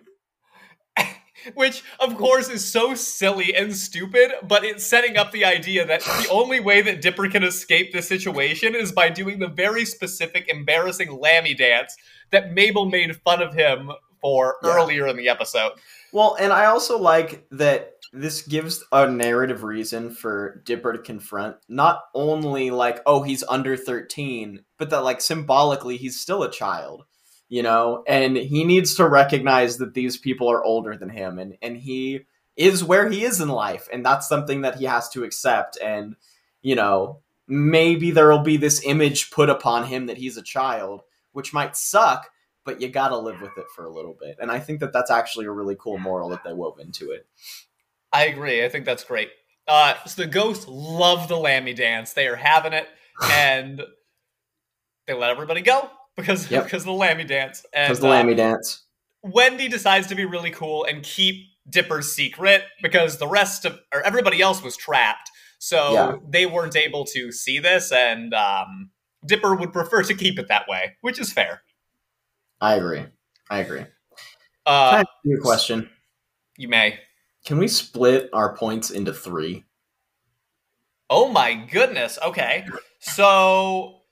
[SPEAKER 1] Which, of course, is so silly and stupid, but it's setting up the idea that the only way that Dipper can escape this situation is by doing the very specific, embarrassing Lamby dance that Mabel made fun of him for
[SPEAKER 2] Yeah.
[SPEAKER 1] earlier in the episode.
[SPEAKER 2] Well, and I also like that this gives a narrative reason for Dipper to confront not only like, oh, he's under 13, but that like symbolically he's still a child, you know, and he needs to recognize that these people are older than him and and he is where he is in life and that's something that he has to accept and you know, maybe there'll be this image put upon him that he's a child, which might suck, but you gotta live with it for a little bit. And I think that that's actually a really cool moral that they wove into it.
[SPEAKER 1] I agree. I think that's great. Uh, so the ghosts love the Lamby dance. They are having it, and they let everybody go because
[SPEAKER 2] Yep.
[SPEAKER 1] because of the Lamby dance. And
[SPEAKER 2] Because the Lamby dance.
[SPEAKER 1] Wendy decides to be really cool and keep Dipper's secret because the rest of or everybody else was trapped, so
[SPEAKER 2] Yeah.
[SPEAKER 1] they weren't able to see this, and um, Dipper would prefer to keep it that way, which is fair.
[SPEAKER 2] I agree. I agree. Can I
[SPEAKER 1] Uh,
[SPEAKER 2] ask you a question?
[SPEAKER 1] you may.
[SPEAKER 2] Can we split our points into three?
[SPEAKER 1] Oh my goodness. Okay. So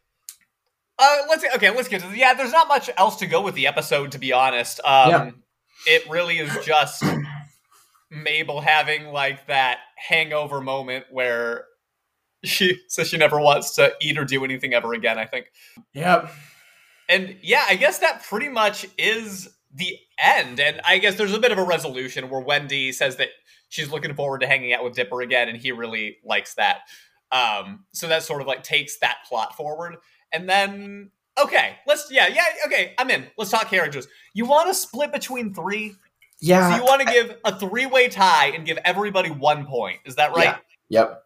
[SPEAKER 1] uh let's okay, let's get to the, yeah, there's not much else to go with the episode to be honest. Um
[SPEAKER 2] Yeah.
[SPEAKER 1] it really is just Mabel having like that hangover moment where she says she never wants to eat or do anything ever again, I think.
[SPEAKER 2] Yep.
[SPEAKER 1] And yeah, I guess that pretty much is the end. And I guess there's a bit of a resolution where Wendy says that she's looking forward to hanging out with Dipper again, and he really likes that. Um, so that sort of like takes that plot forward. And then, okay, let's, yeah, yeah, okay, I'm in. Let's talk characters. You want to split between three?
[SPEAKER 2] Yeah.
[SPEAKER 1] So you want to give a three way tie and give everybody one point. Is that right?
[SPEAKER 2] Yeah. Yep.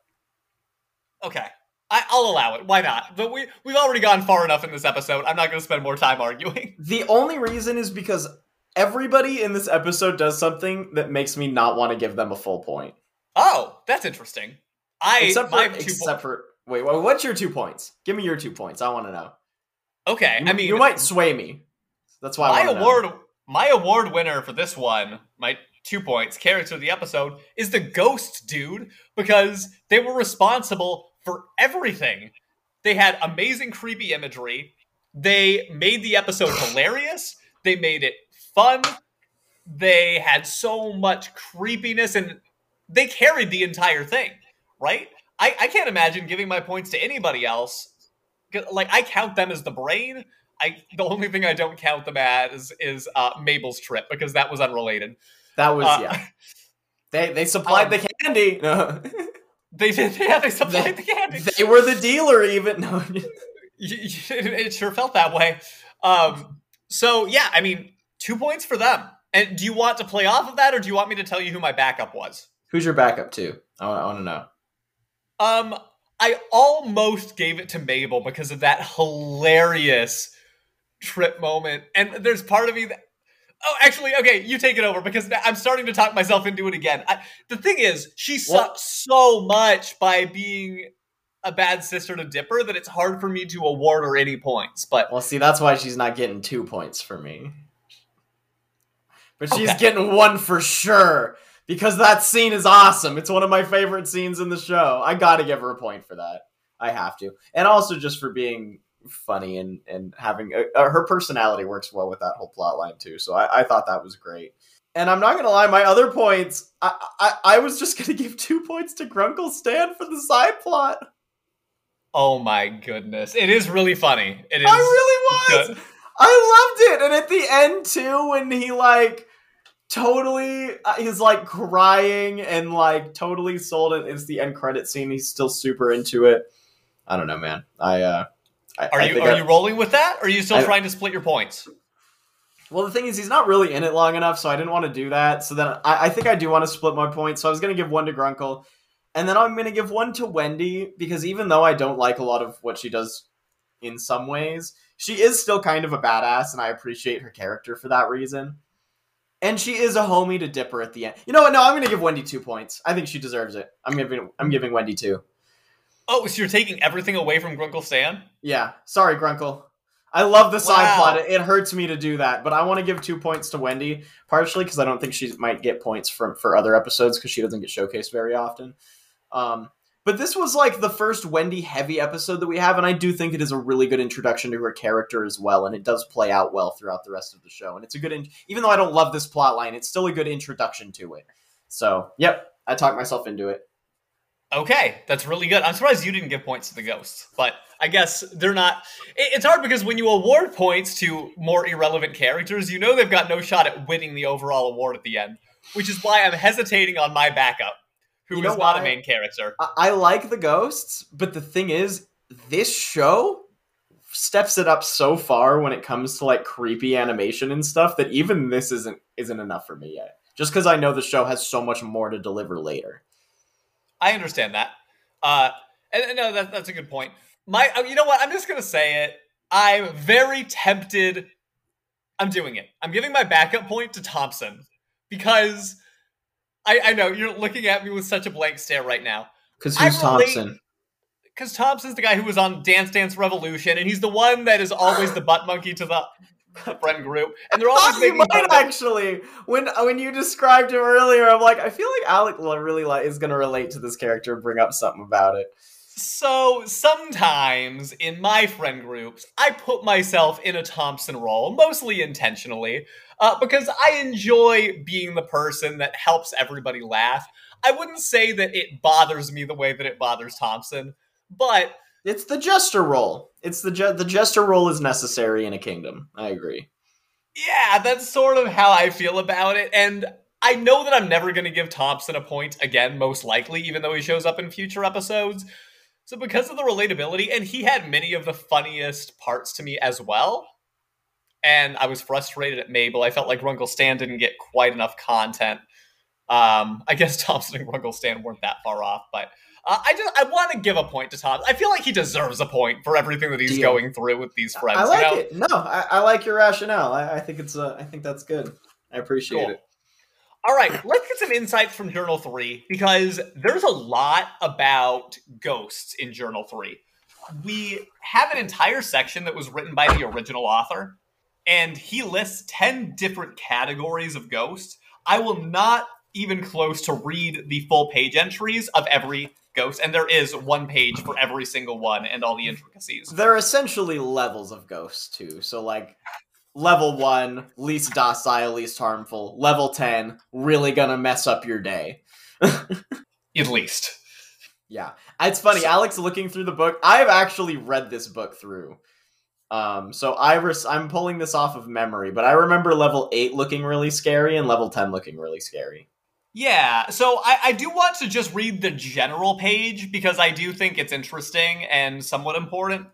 [SPEAKER 1] Okay. I, I'll allow it. Why not? But we we've already gone far enough in this episode. I'm not going to spend more time arguing.
[SPEAKER 2] The only reason is because everybody in this episode does something that makes me not want to give them a full point.
[SPEAKER 1] Oh, that's interesting. I
[SPEAKER 2] except for except for wait, wait, what's your two points? Give me your two points. I want to know.
[SPEAKER 1] okay.
[SPEAKER 2] You,
[SPEAKER 1] I mean,
[SPEAKER 2] you might sway me. That's why I
[SPEAKER 1] my
[SPEAKER 2] wanna know.
[SPEAKER 1] award my award winner for this one, my two points, character of the episode, is the ghost dude because they were responsible for everything. They had amazing creepy imagery. They made the episode hilarious. They made it fun. They had so much creepiness and they carried the entire thing, right? I, I can't imagine giving my points to anybody else. Like I count them as the brain. I the only thing I don't count them as is uh, Mabel's trip because that was unrelated.
[SPEAKER 2] That was
[SPEAKER 1] Uh,
[SPEAKER 2] yeah. They they supplied
[SPEAKER 1] Um,
[SPEAKER 2] the candy. No.
[SPEAKER 1] They did. Yeah, they supplied
[SPEAKER 2] They-
[SPEAKER 1] the candy.
[SPEAKER 2] they were the dealer even. No.
[SPEAKER 1] It sure felt that way. Um, so yeah, I mean, two points for them. And do you want to play off of that, or do you want me to tell you who my backup was?
[SPEAKER 2] Who's your backup to? I want, I want to know.
[SPEAKER 1] Um, I almost gave it to Mabel because of that hilarious trip moment. And there's part of me that. Oh, actually, okay, you take it over because I'm starting to talk myself into it again. I, the thing is, she
[SPEAKER 2] Well-
[SPEAKER 1] sucks so much by being a bad sister to Dipper that it's hard for me to award her any points. But
[SPEAKER 2] Well, see, that's why she's not getting two points for me. But she's
[SPEAKER 1] Okay.
[SPEAKER 2] getting one for sure because that scene is awesome. It's one of my favorite scenes in the show. I got to give her a point for that. I have to, and also just for being funny and and having uh, her personality works well with that whole plot line too. So I, I thought that was great. And I'm not gonna lie, my other points, I, I I was just gonna give two points to Grunkle Stan for the side plot.
[SPEAKER 1] oh my goodness, it is really funny. It is.
[SPEAKER 2] I really was.
[SPEAKER 1] good.
[SPEAKER 2] I loved it. And at the end too, when he like totally uh, he's like crying and like totally sold it. It's the end credit scene. He's still super into it. I don't know, man. I uh I,
[SPEAKER 1] Are you are
[SPEAKER 2] I-
[SPEAKER 1] you rolling with that? Or are you still
[SPEAKER 2] I-
[SPEAKER 1] trying to split your points?
[SPEAKER 2] Well, the thing is, he's not really in it long enough, so I didn't want to do that. So then I, I think I do want to split my points. So I was going to give one to Grunkle, and then I'm going to give one to Wendy because even though I don't like a lot of what she does in some ways, she is still kind of a badass, and I appreciate her character for that reason. And she is a homie to Dipper at the end. You know what? No, I'm going to give Wendy two points. I think she deserves it. I'm giving I'm giving Wendy two.
[SPEAKER 1] Oh, so you're taking everything away from Grunkle Stan?
[SPEAKER 2] Yeah, sorry, Grunkle. I love the side
[SPEAKER 1] Wow.
[SPEAKER 2] plot. It, it hurts me to do that, but I want to give two points to Wendy, partially because I don't think she might get points from for other episodes because she doesn't get showcased very often. Um, but this was like the first Wendy heavy episode that we have, and I do think it is a really good introduction to her character as well, and it does play out well throughout the rest of the show. And it's a good, in- even though I don't love this plot line, it's still a good introduction to it. So, yep, I talked myself into it.
[SPEAKER 1] Okay, that's really good. I'm surprised you didn't give points to the ghosts, but I guess they're not. it- It's hard because when you award points to more irrelevant characters, you know they've got no shot at winning the overall award at the end, which is why I'm hesitating on my backup, who is
[SPEAKER 2] You know
[SPEAKER 1] not a main character.
[SPEAKER 2] I, I like the ghosts, but the thing is, this show steps it up so far when it comes to like creepy animation and stuff that even this isn't isn't enough for me yet. Just because I know the show has so much more to deliver later.
[SPEAKER 1] I understand that. Uh, and, and no, that, that's a good point. My, uh, you know what? I'm just gonna say it. I'm very tempted. I'm doing it. I'm giving my backup point to Thompson because I, I know you're looking at me with such a blank stare right now.
[SPEAKER 2] Because
[SPEAKER 1] I
[SPEAKER 2] who's Thompson?
[SPEAKER 1] Because Thompson's the guy who was on Dance Dance Revolution, and he's the one that is always the butt monkey to the. the friend group, and they're always
[SPEAKER 2] you might
[SPEAKER 1] fun
[SPEAKER 2] actually. When when you described him earlier, I'm like, I feel like Alec really like is gonna relate to this character and bring up something about it.
[SPEAKER 1] So sometimes in my friend groups, I put myself in a Thompson role, mostly intentionally, uh, because I enjoy being the person that helps everybody laugh. I wouldn't say that it bothers me the way that it bothers Thompson, but
[SPEAKER 2] It's the jester role. It's the je- the jester role is necessary in a kingdom. I agree.
[SPEAKER 1] yeah, that's sort of how I feel about it. And I know that I'm never going to give Thompson a point again, most likely, even though he shows up in future episodes. So, because of the relatability, and he had many of the funniest parts to me as well. And I was frustrated at Mabel. I felt like Grunkle Stan didn't get quite enough content. Um, I guess Thompson and Grunkle Stan weren't that far off, but uh, I just I want to give a point to Thompson. I feel like he deserves a point for everything that he's
[SPEAKER 2] Deal.
[SPEAKER 1] going through with these friends.
[SPEAKER 2] I like
[SPEAKER 1] you know?
[SPEAKER 2] it. No, I, I like your rationale. I, I think it's uh, I think that's good. I appreciate
[SPEAKER 1] Cool.
[SPEAKER 2] it.
[SPEAKER 1] All right, let's get some insights from Journal 3 because there's a lot about ghosts in Journal 3. We have an entire section that was written by the original author, and he lists 10 different categories of ghosts. I will not even close to read the full page entries of every ghost, and there is one page for every single one and all the intricacies.
[SPEAKER 2] There are essentially levels of ghosts too. So like level one, least docile, least harmful. Level ten, really gonna mess up your day.
[SPEAKER 1] At least.
[SPEAKER 2] Yeah, it's funny. Alec's looking through the book. I've actually read this book through. Um, so I res- I'm pulling this off of memory, but I remember level eight looking really scary and level ten looking really scary.
[SPEAKER 1] Yeah, so I, I do want to just read the general page because I do think it's interesting and somewhat important.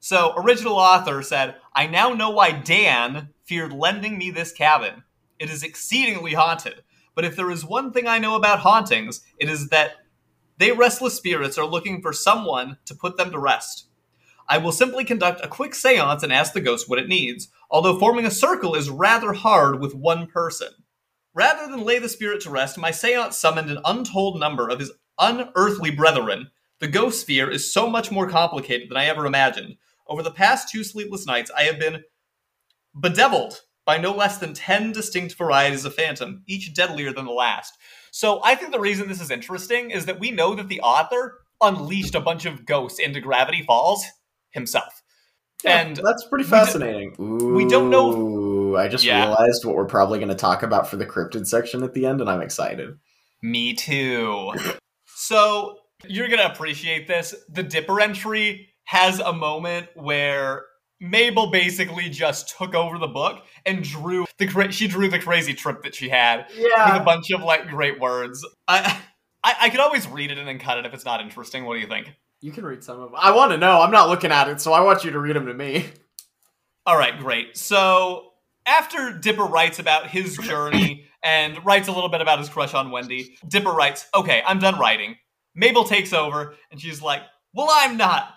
[SPEAKER 1] So, original author said, I now know why Dan feared lending me this cabin. It is exceedingly haunted. But if there is one thing I know about hauntings, it is that they restless spirits are looking for someone to put them to rest. I will simply conduct a quick seance and ask the ghost what it needs, although forming a circle is rather hard with one person. Rather than lay the spirit to rest, my seance summoned an untold number of his unearthly brethren. The ghost sphere is so much more complicated than I ever imagined. Over the past two sleepless nights, I have been bedeviled by no less than 10 distinct varieties of phantom, each deadlier than the last. So I think the reason this is interesting is that we know that the author unleashed a bunch of ghosts into Gravity Falls himself. And
[SPEAKER 2] that's pretty
[SPEAKER 1] we d-
[SPEAKER 2] fascinating.
[SPEAKER 1] we don't know if-
[SPEAKER 2] I just
[SPEAKER 1] Yeah.
[SPEAKER 2] realized what we're probably going to talk about for the cryptid section at the end, and I'm excited.
[SPEAKER 1] Me too. So you're gonna appreciate this. The Dipper entry has a moment where Mabel basically just took over the book and drew the cra- she drew the crazy trip that she had with a bunch of like great words. I I, I could always read it and then cut it if it's not interesting. What do you think?
[SPEAKER 2] You can read some of. them. I want to know. I'm not looking at it, so I want you to read them to me.
[SPEAKER 1] All right, great. So after Dipper writes about his journey and writes a little bit about his crush on Wendy, Dipper writes, "Okay, I'm done writing." Mabel takes over and she's like, "Well, I'm not.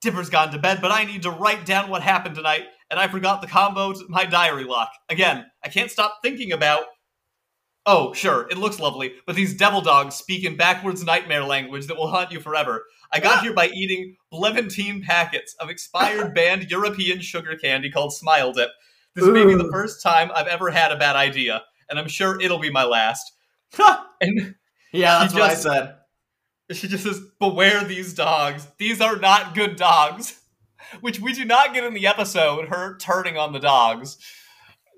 [SPEAKER 1] Dipper's gone to bed, but I need to write down what happened tonight, and I forgot the combo to my diary lock. Again, I can't stop thinking about Oh, sure, it looks lovely, but these devil dogs speak in backwards nightmare language that will haunt you forever. I got here by eating Levantine packets of expired banned European sugar candy called Smile Dip. This may be the first time I've ever had a bad idea, and I'm sure it'll be my last. And
[SPEAKER 2] yeah, that's what
[SPEAKER 1] just-
[SPEAKER 2] I said.
[SPEAKER 1] she just says, Beware these dogs. These are not good dogs. Which we do not get in the episode, her turning on the dogs.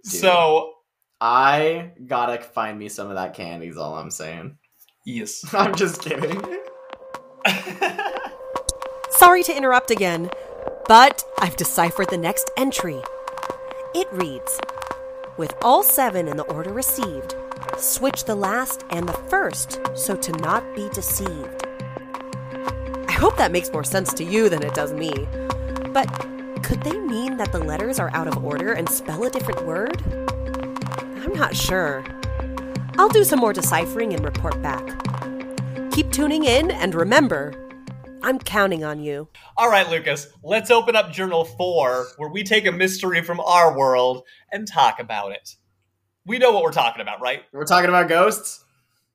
[SPEAKER 2] Dude.
[SPEAKER 1] So,
[SPEAKER 2] I gotta find me some of that candy. Is all I'm saying.
[SPEAKER 1] yes.
[SPEAKER 2] I'm just kidding.
[SPEAKER 3] Sorry to interrupt again, but I've deciphered the next entry. It reads With all seven in the order received, switch the last and the first so to not be deceived. I hope that makes more sense to you than it does me. But could they mean that the letters are out of order and spell a different word? I'm not sure. I'll do some more deciphering and report back. Keep tuning in and remember, I'm counting on you.
[SPEAKER 1] All right, Lucas, let's open up Journal 4, where we take a mystery from our world and talk about it. We know what we're talking about, right?
[SPEAKER 2] We're talking about ghosts.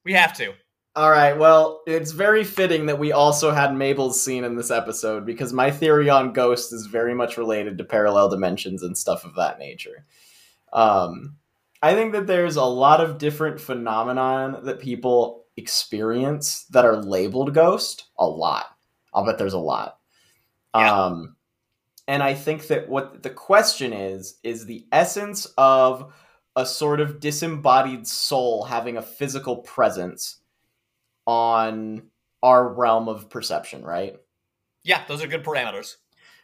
[SPEAKER 1] We have to.
[SPEAKER 2] All right, well, it's very fitting that we also had Mabel's scene in this episode because my theory on ghosts is very much related to parallel dimensions and stuff of that nature. Um, I think that there's a lot of different phenomenon that people experience that are labeled ghost. A lot. I'll bet there's a lot.
[SPEAKER 1] Yeah.
[SPEAKER 2] Um, and I think that what the question is is the essence of a sort of disembodied soul having a physical presence on our realm of perception, right?
[SPEAKER 1] Yeah, those are good parameters.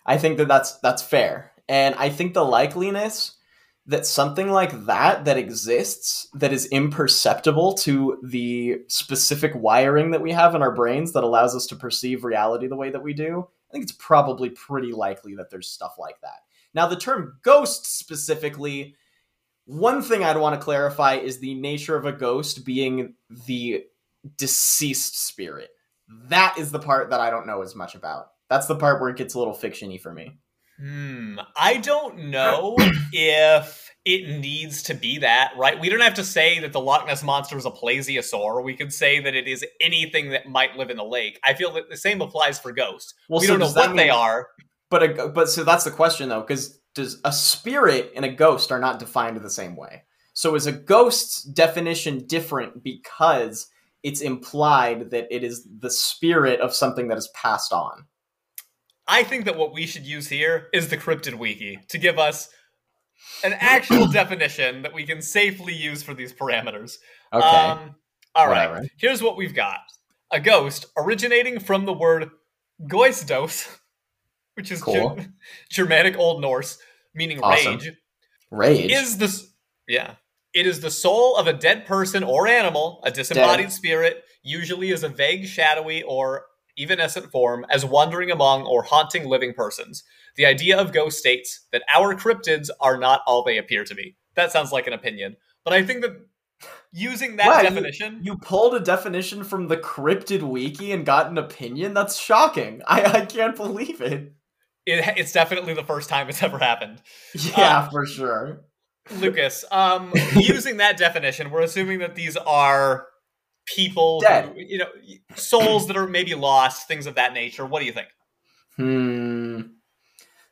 [SPEAKER 2] I think that that's that's fair. And I think the likeliness that something like that that exists that is imperceptible to the specific wiring that we have in our brains that allows us to perceive reality the way that we do, I think it's probably pretty likely that there's stuff like that. Now, the term ghost specifically, one thing I'd want to clarify is the nature of a ghost being the deceased spirit. That is the part that I don't know as much about. That's the part where it gets a little fictiony for me.
[SPEAKER 1] Hmm. I don't know if it needs to be that, right? We don't have to say that the Loch Ness monster is a plesiosaur. We could say that it is anything that might live in the lake. I feel that the same applies for ghosts.
[SPEAKER 2] Well,
[SPEAKER 1] we
[SPEAKER 2] so
[SPEAKER 1] don't know what they are.
[SPEAKER 2] But a, but so that's the question though, because does a spirit and a ghost are not defined the same way? So is a ghost's definition different because it's implied that it is the spirit of something that is passed on?
[SPEAKER 1] I think that what we should use here is the cryptid wiki to give us an actual definition that we can safely use for these parameters.
[SPEAKER 2] Okay.
[SPEAKER 1] Um, all right.
[SPEAKER 2] Whatever.
[SPEAKER 1] Here's what we've got: a ghost originating from the word goisdos, which is
[SPEAKER 2] Cool.
[SPEAKER 1] Ger- Germanic Old Norse, meaning
[SPEAKER 2] Awesome.
[SPEAKER 1] rage,
[SPEAKER 2] Rage.
[SPEAKER 1] is this yeah. It is the soul of a dead person or animal, a disembodied spirit, usually as a vague, shadowy, or evanescent form, as wandering among or haunting living persons. The idea of ghost states that our cryptids are not all they appear to be. That sounds like an opinion, but I think that using that definition,
[SPEAKER 2] you pulled a definition from the cryptid wiki and got an opinion? That's shocking. I, I can't believe it.
[SPEAKER 1] it, it's definitely the first time it's ever happened.
[SPEAKER 2] Yeah, for sure.
[SPEAKER 1] Lucas, um, using that definition, we're assuming that these are people,
[SPEAKER 2] Dead.
[SPEAKER 1] who, you know, souls that are maybe lost, things of that nature. What do you think?
[SPEAKER 2] Hmm.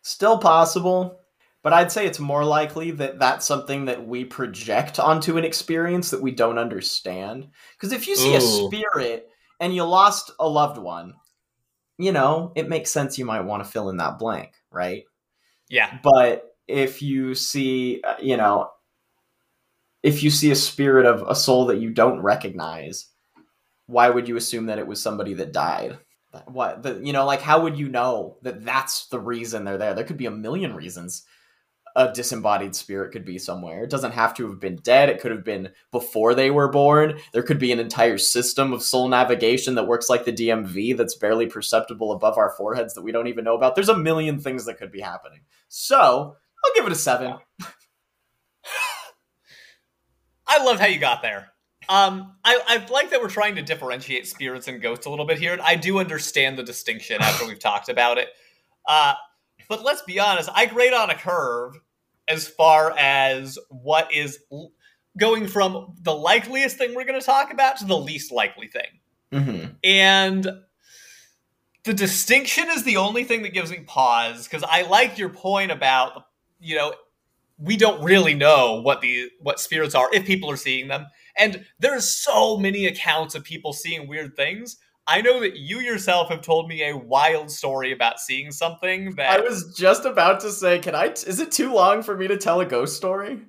[SPEAKER 2] Still possible, but I'd say it's more likely that that's something that we project onto an experience that we don't understand. Because if you see a spirit and you lost a loved one, you know, it makes sense you might want to fill in that blank, right?
[SPEAKER 1] Yeah,
[SPEAKER 2] But if you see, uh, you know, if you see a spirit of a soul that you don't recognize, why would you assume that it was somebody that died? What the, you know, like how would you know that that's the reason they're there? There could be a million reasons a disembodied spirit could be somewhere. It doesn't have to have been dead. It could have been before they were born. There could be an entire system of soul navigation that works like the DMV that's barely perceptible above our foreheads that we don't even know about. There's a million things that could be happening. So, I'll give it a 7.
[SPEAKER 1] I love how you got there. Um, I, I like that we're trying to differentiate spirits and ghosts a little bit here, and I do understand the distinction after we've talked about it. Uh, but let's be honest, I grade on a curve as far as what is l- going from the likeliest thing we're going to talk about to the least likely thing.
[SPEAKER 2] Mm-hmm.
[SPEAKER 1] And the distinction is the only thing that gives me pause because I like your point about you know we don't really know what the what spirits are if people are seeing them and there's so many accounts of people seeing weird things i know that you yourself have told me a wild story about seeing something that
[SPEAKER 2] I was just about to say, can I is it too long for me to tell a ghost story?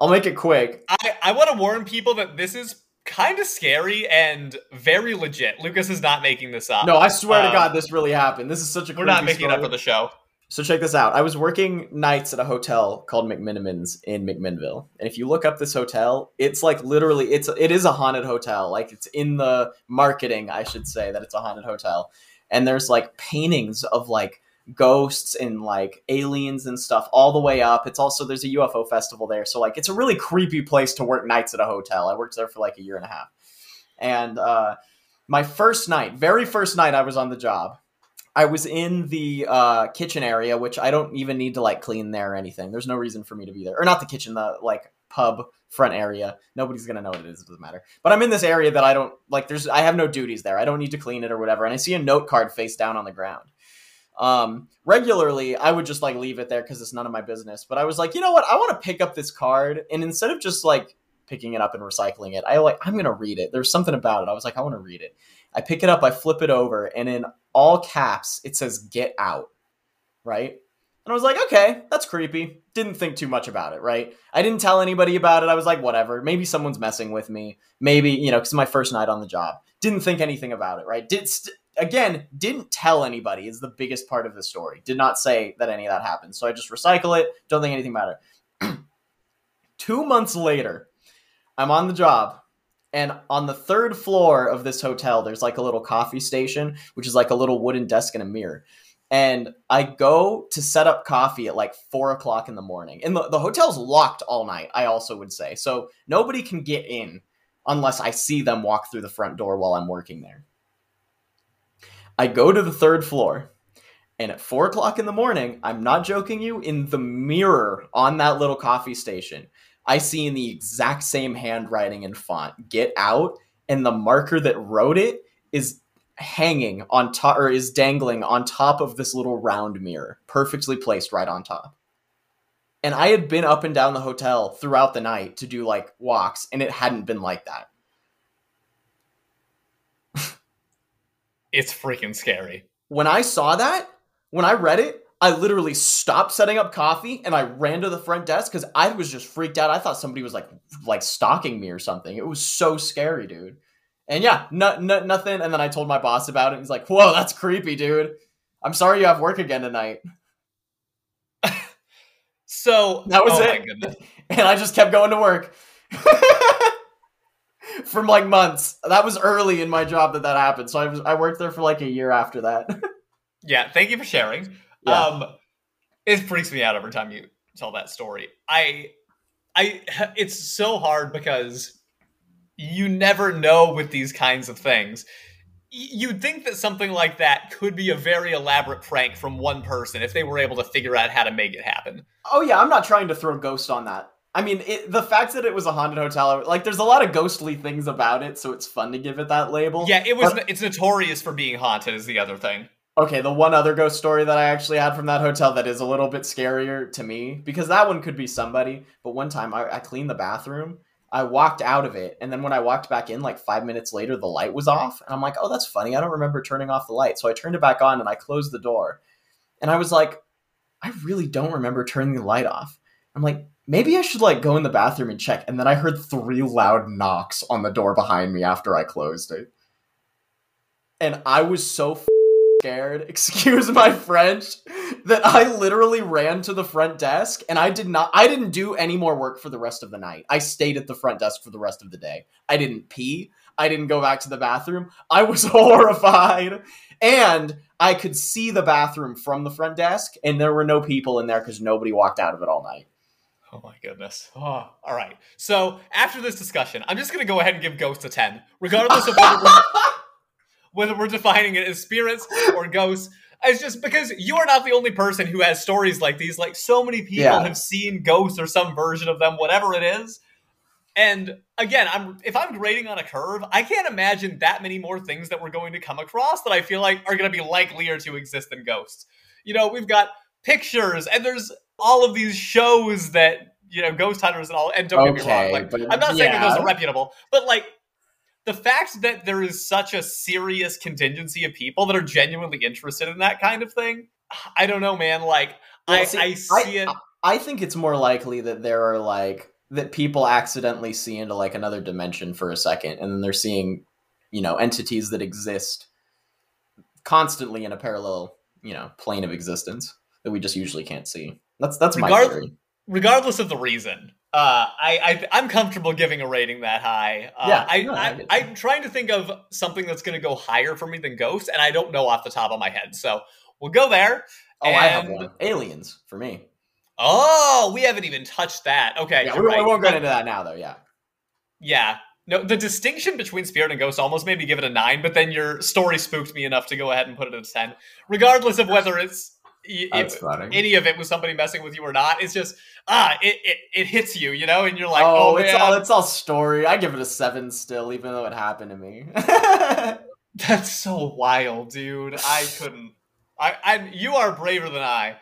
[SPEAKER 2] I'll make it quick.
[SPEAKER 1] I, I want to warn people that this is kind of scary and very legit lucas is not making this up
[SPEAKER 2] No, I swear to
[SPEAKER 1] Um,
[SPEAKER 2] God this really happened. This is such a
[SPEAKER 1] we're not making it up for the show
[SPEAKER 2] So check this out. I was working nights at a hotel called McMenamins in McMinnville, and if you look up this hotel, it's like literally it's it is a haunted hotel. Like it's in the marketing, I should say that it's a haunted hotel, and there's like paintings of like ghosts and like aliens and stuff all the way up. It's also there's a UFO festival there, so like it's a really creepy place to work nights at a hotel. I worked there for like a year and a half, and uh, my first night, very first night I was on the job. I was in the uh, kitchen area, which I don't even need to like clean there or anything. There's no reason for me to be there, or not the kitchen, the like pub front area. Nobody's gonna know what it is. It doesn't matter. But I'm in this area that I don't like. There's I have no duties there. I don't need to clean it or whatever. And I see a note card face down on the ground. Um, regularly, I would just like leave it there because it's none of my business. But I was like, you know what? I want to pick up this card, and instead of just like picking it up and recycling it, I like I'm gonna read it. There's something about it. I was like, I want to read it. I pick it up, I flip it over, and in all caps, it says "Get out." Right. And I was like, okay, that's creepy. Didn't think too much about it, right? I didn't tell anybody about it. I was like, whatever. Maybe someone's messing with me. Maybe, you know, because my first night on the job. Didn't think anything about it, right? Did st- again, didn't tell anybody is the biggest part of the story. Did not say that any of that happened. So I just recycle it. Don't think anything about it. Two months later, I'm on the job. And on the third floor of this hotel, there's like a little coffee station, which is like a little wooden desk and a mirror and I go to set up coffee at like four o'clock in the morning. And the, the hotel's locked all night, I also would say. So nobody can get in unless I see them walk through the front door while I'm working there. I go to the third floor, and at four o'clock in the morning, I'm not joking you, in the mirror on that little coffee station, I see in the exact same handwriting and font, get out, and the marker that wrote it is hanging on top or is dangling on top of this little round mirror, perfectly placed right on top. And I had been up and down the hotel throughout the night to do like walks, and it hadn't been like that.
[SPEAKER 1] it's freaking scary.
[SPEAKER 2] When I saw that, when I read it, I literally stopped setting up coffee and I ran to the front desk because I was just freaked out. I thought somebody was like like stalking me or something. It was so scary, dude. And yeah, no, no, nothing. And then I told my boss about it. He's like, "Whoa, that's creepy, dude. I'm sorry you have work again tonight."
[SPEAKER 1] so
[SPEAKER 2] that was oh it. And I just kept going to work from like months. That was early in my job that that happened. So I was I worked there for like a year after that.
[SPEAKER 1] yeah, thank you for sharing. Yeah. Um, it freaks me out every time you tell that story. I, I, it's so hard because you never know with these kinds of things. You'd think that something like that could be a very elaborate prank from one person if they were able to figure out how to make it happen.
[SPEAKER 2] Oh yeah, I'm not trying to throw ghost on that. I mean, it, the fact that it was a haunted hotel, like, there's a lot of ghostly things about it, so it's fun to give it that label.
[SPEAKER 1] Yeah, it was. But, it's notorious for being haunted. Is the other thing.
[SPEAKER 2] Okay, the one other ghost story that I actually had from that hotel that is a little bit scarier to me because that one could be somebody. But one time I, I cleaned the bathroom I walked out of it, and then when I walked back in, like five minutes later, the light was off, and I'm like, "Oh, that's funny. I don't remember turning off the light." So I turned it back on, and I closed the door, and I was like, "I really don't remember turning the light off." I'm like, maybe I should like go in the bathroom and check, and then I heard three loud knocks on the door behind me after I closed it, and I was so scared, excuse my French, that I literally ran to the front desk and I did not I didn't do any more work for the rest of the night. I stayed at the front desk for the rest of the day. I didn't pee. I didn't go back to the bathroom. I was horrified. And I could see the bathroom from the front desk and there were no people in there cuz nobody walked out of it all night.
[SPEAKER 1] Oh my goodness. Oh, all right. So after this discussion, I'm just going to go ahead and give Ghost a 10, regardless of whether whether we're defining it as spirits or ghosts. It's just because you are not the only person who has stories like these. Like so many people yeah. have seen ghosts or some version of them, whatever it is. And again, I'm if I'm grading on a curve, I can't imagine that many more things that we're going to come across that I feel like are going to be likelier to exist than ghosts. You know, we've got pictures, and there's all of these shows that you know, ghost hunters and all. And don't okay, get me wrong, like I'm not saying yeah. that those are reputable, but like the fact that there is such a serious contingency of people that are genuinely interested in that kind of thing, I don't know, man. Like, well, I, see, I see I, it.
[SPEAKER 2] I think it's more likely that there are like that people accidentally see into like another dimension for a second, and then they're seeing, you know, entities that exist constantly in a parallel, you know, plane of existence that we just usually can't see. That's that's Regard- my theory.
[SPEAKER 1] Regardless of the reason, uh, I, I am comfortable giving a rating that high. Uh, yeah, I, no, I, am trying to think of something that's going to go higher for me than Ghost, and I don't know off the top of my head. So we'll go there.
[SPEAKER 2] Oh, and... I have one. Aliens for me.
[SPEAKER 1] Oh, we haven't even touched that. Okay,
[SPEAKER 2] yeah, we, right. we won't get into that now, though. Yeah,
[SPEAKER 1] yeah. No, the distinction between Spirit and Ghost almost made me give it a nine, but then your story spooked me enough to go ahead and put it at a ten, regardless of whether it's
[SPEAKER 2] Funny.
[SPEAKER 1] any of it was somebody messing with you or not. It's just ah, it it, it hits you, you know, and you're like,
[SPEAKER 2] oh,
[SPEAKER 1] oh,
[SPEAKER 2] it's
[SPEAKER 1] man,
[SPEAKER 2] all it's all story. I give it a seven still, even though it happened to me.
[SPEAKER 1] that's so wild, dude. I couldn't. I, I, you are braver than I.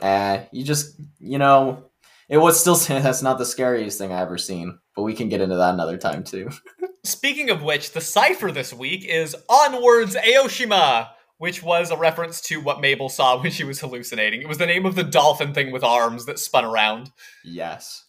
[SPEAKER 2] Eh, you just, you know, it was still that's not the scariest thing I ever seen, but we can get into that another time too.
[SPEAKER 1] Speaking of which, the cipher this week is Onwards Aoshima, which was a reference to what Mabel saw when she was hallucinating. It was the name of the dolphin thing with arms that spun around.
[SPEAKER 2] Yes,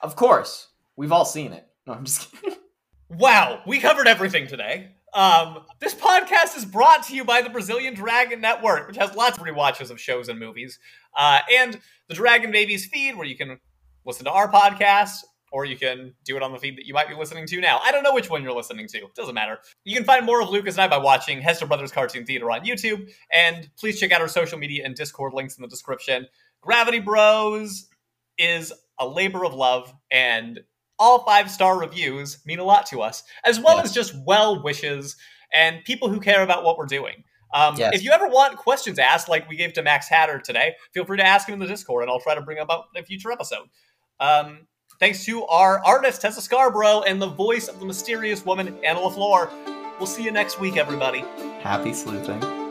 [SPEAKER 2] of course, we've all seen it. No, I'm just kidding.
[SPEAKER 1] Wow, we covered everything today. Um, this podcast is brought to you by the Brazilian Dragon Network, which has lots of rewatches of shows and movies, uh, and the Dragon Babies feed, where you can listen to our podcast, or you can do it on the feed that you might be listening to now. I don't know which one you're listening to. Doesn't matter. You can find more of Lucas and I by watching Hester Brothers Cartoon Theater on YouTube, and please check out our social media and Discord links in the description. Gravity Bros is a labor of love, and all five star reviews mean a lot to us, as well
[SPEAKER 2] Yes.
[SPEAKER 1] as just well wishes and people who care about what we're doing. Um,
[SPEAKER 2] Yes.
[SPEAKER 1] If you ever want questions asked, like we gave to Max Hatter today, feel free to ask him in the Discord, and I'll try to bring them up in a future episode. Um, thanks to our artist Tessa Scarbrough and the voice of the mysterious woman Anna LeFlore. We'll see you next week, everybody.
[SPEAKER 2] Happy sleuthing.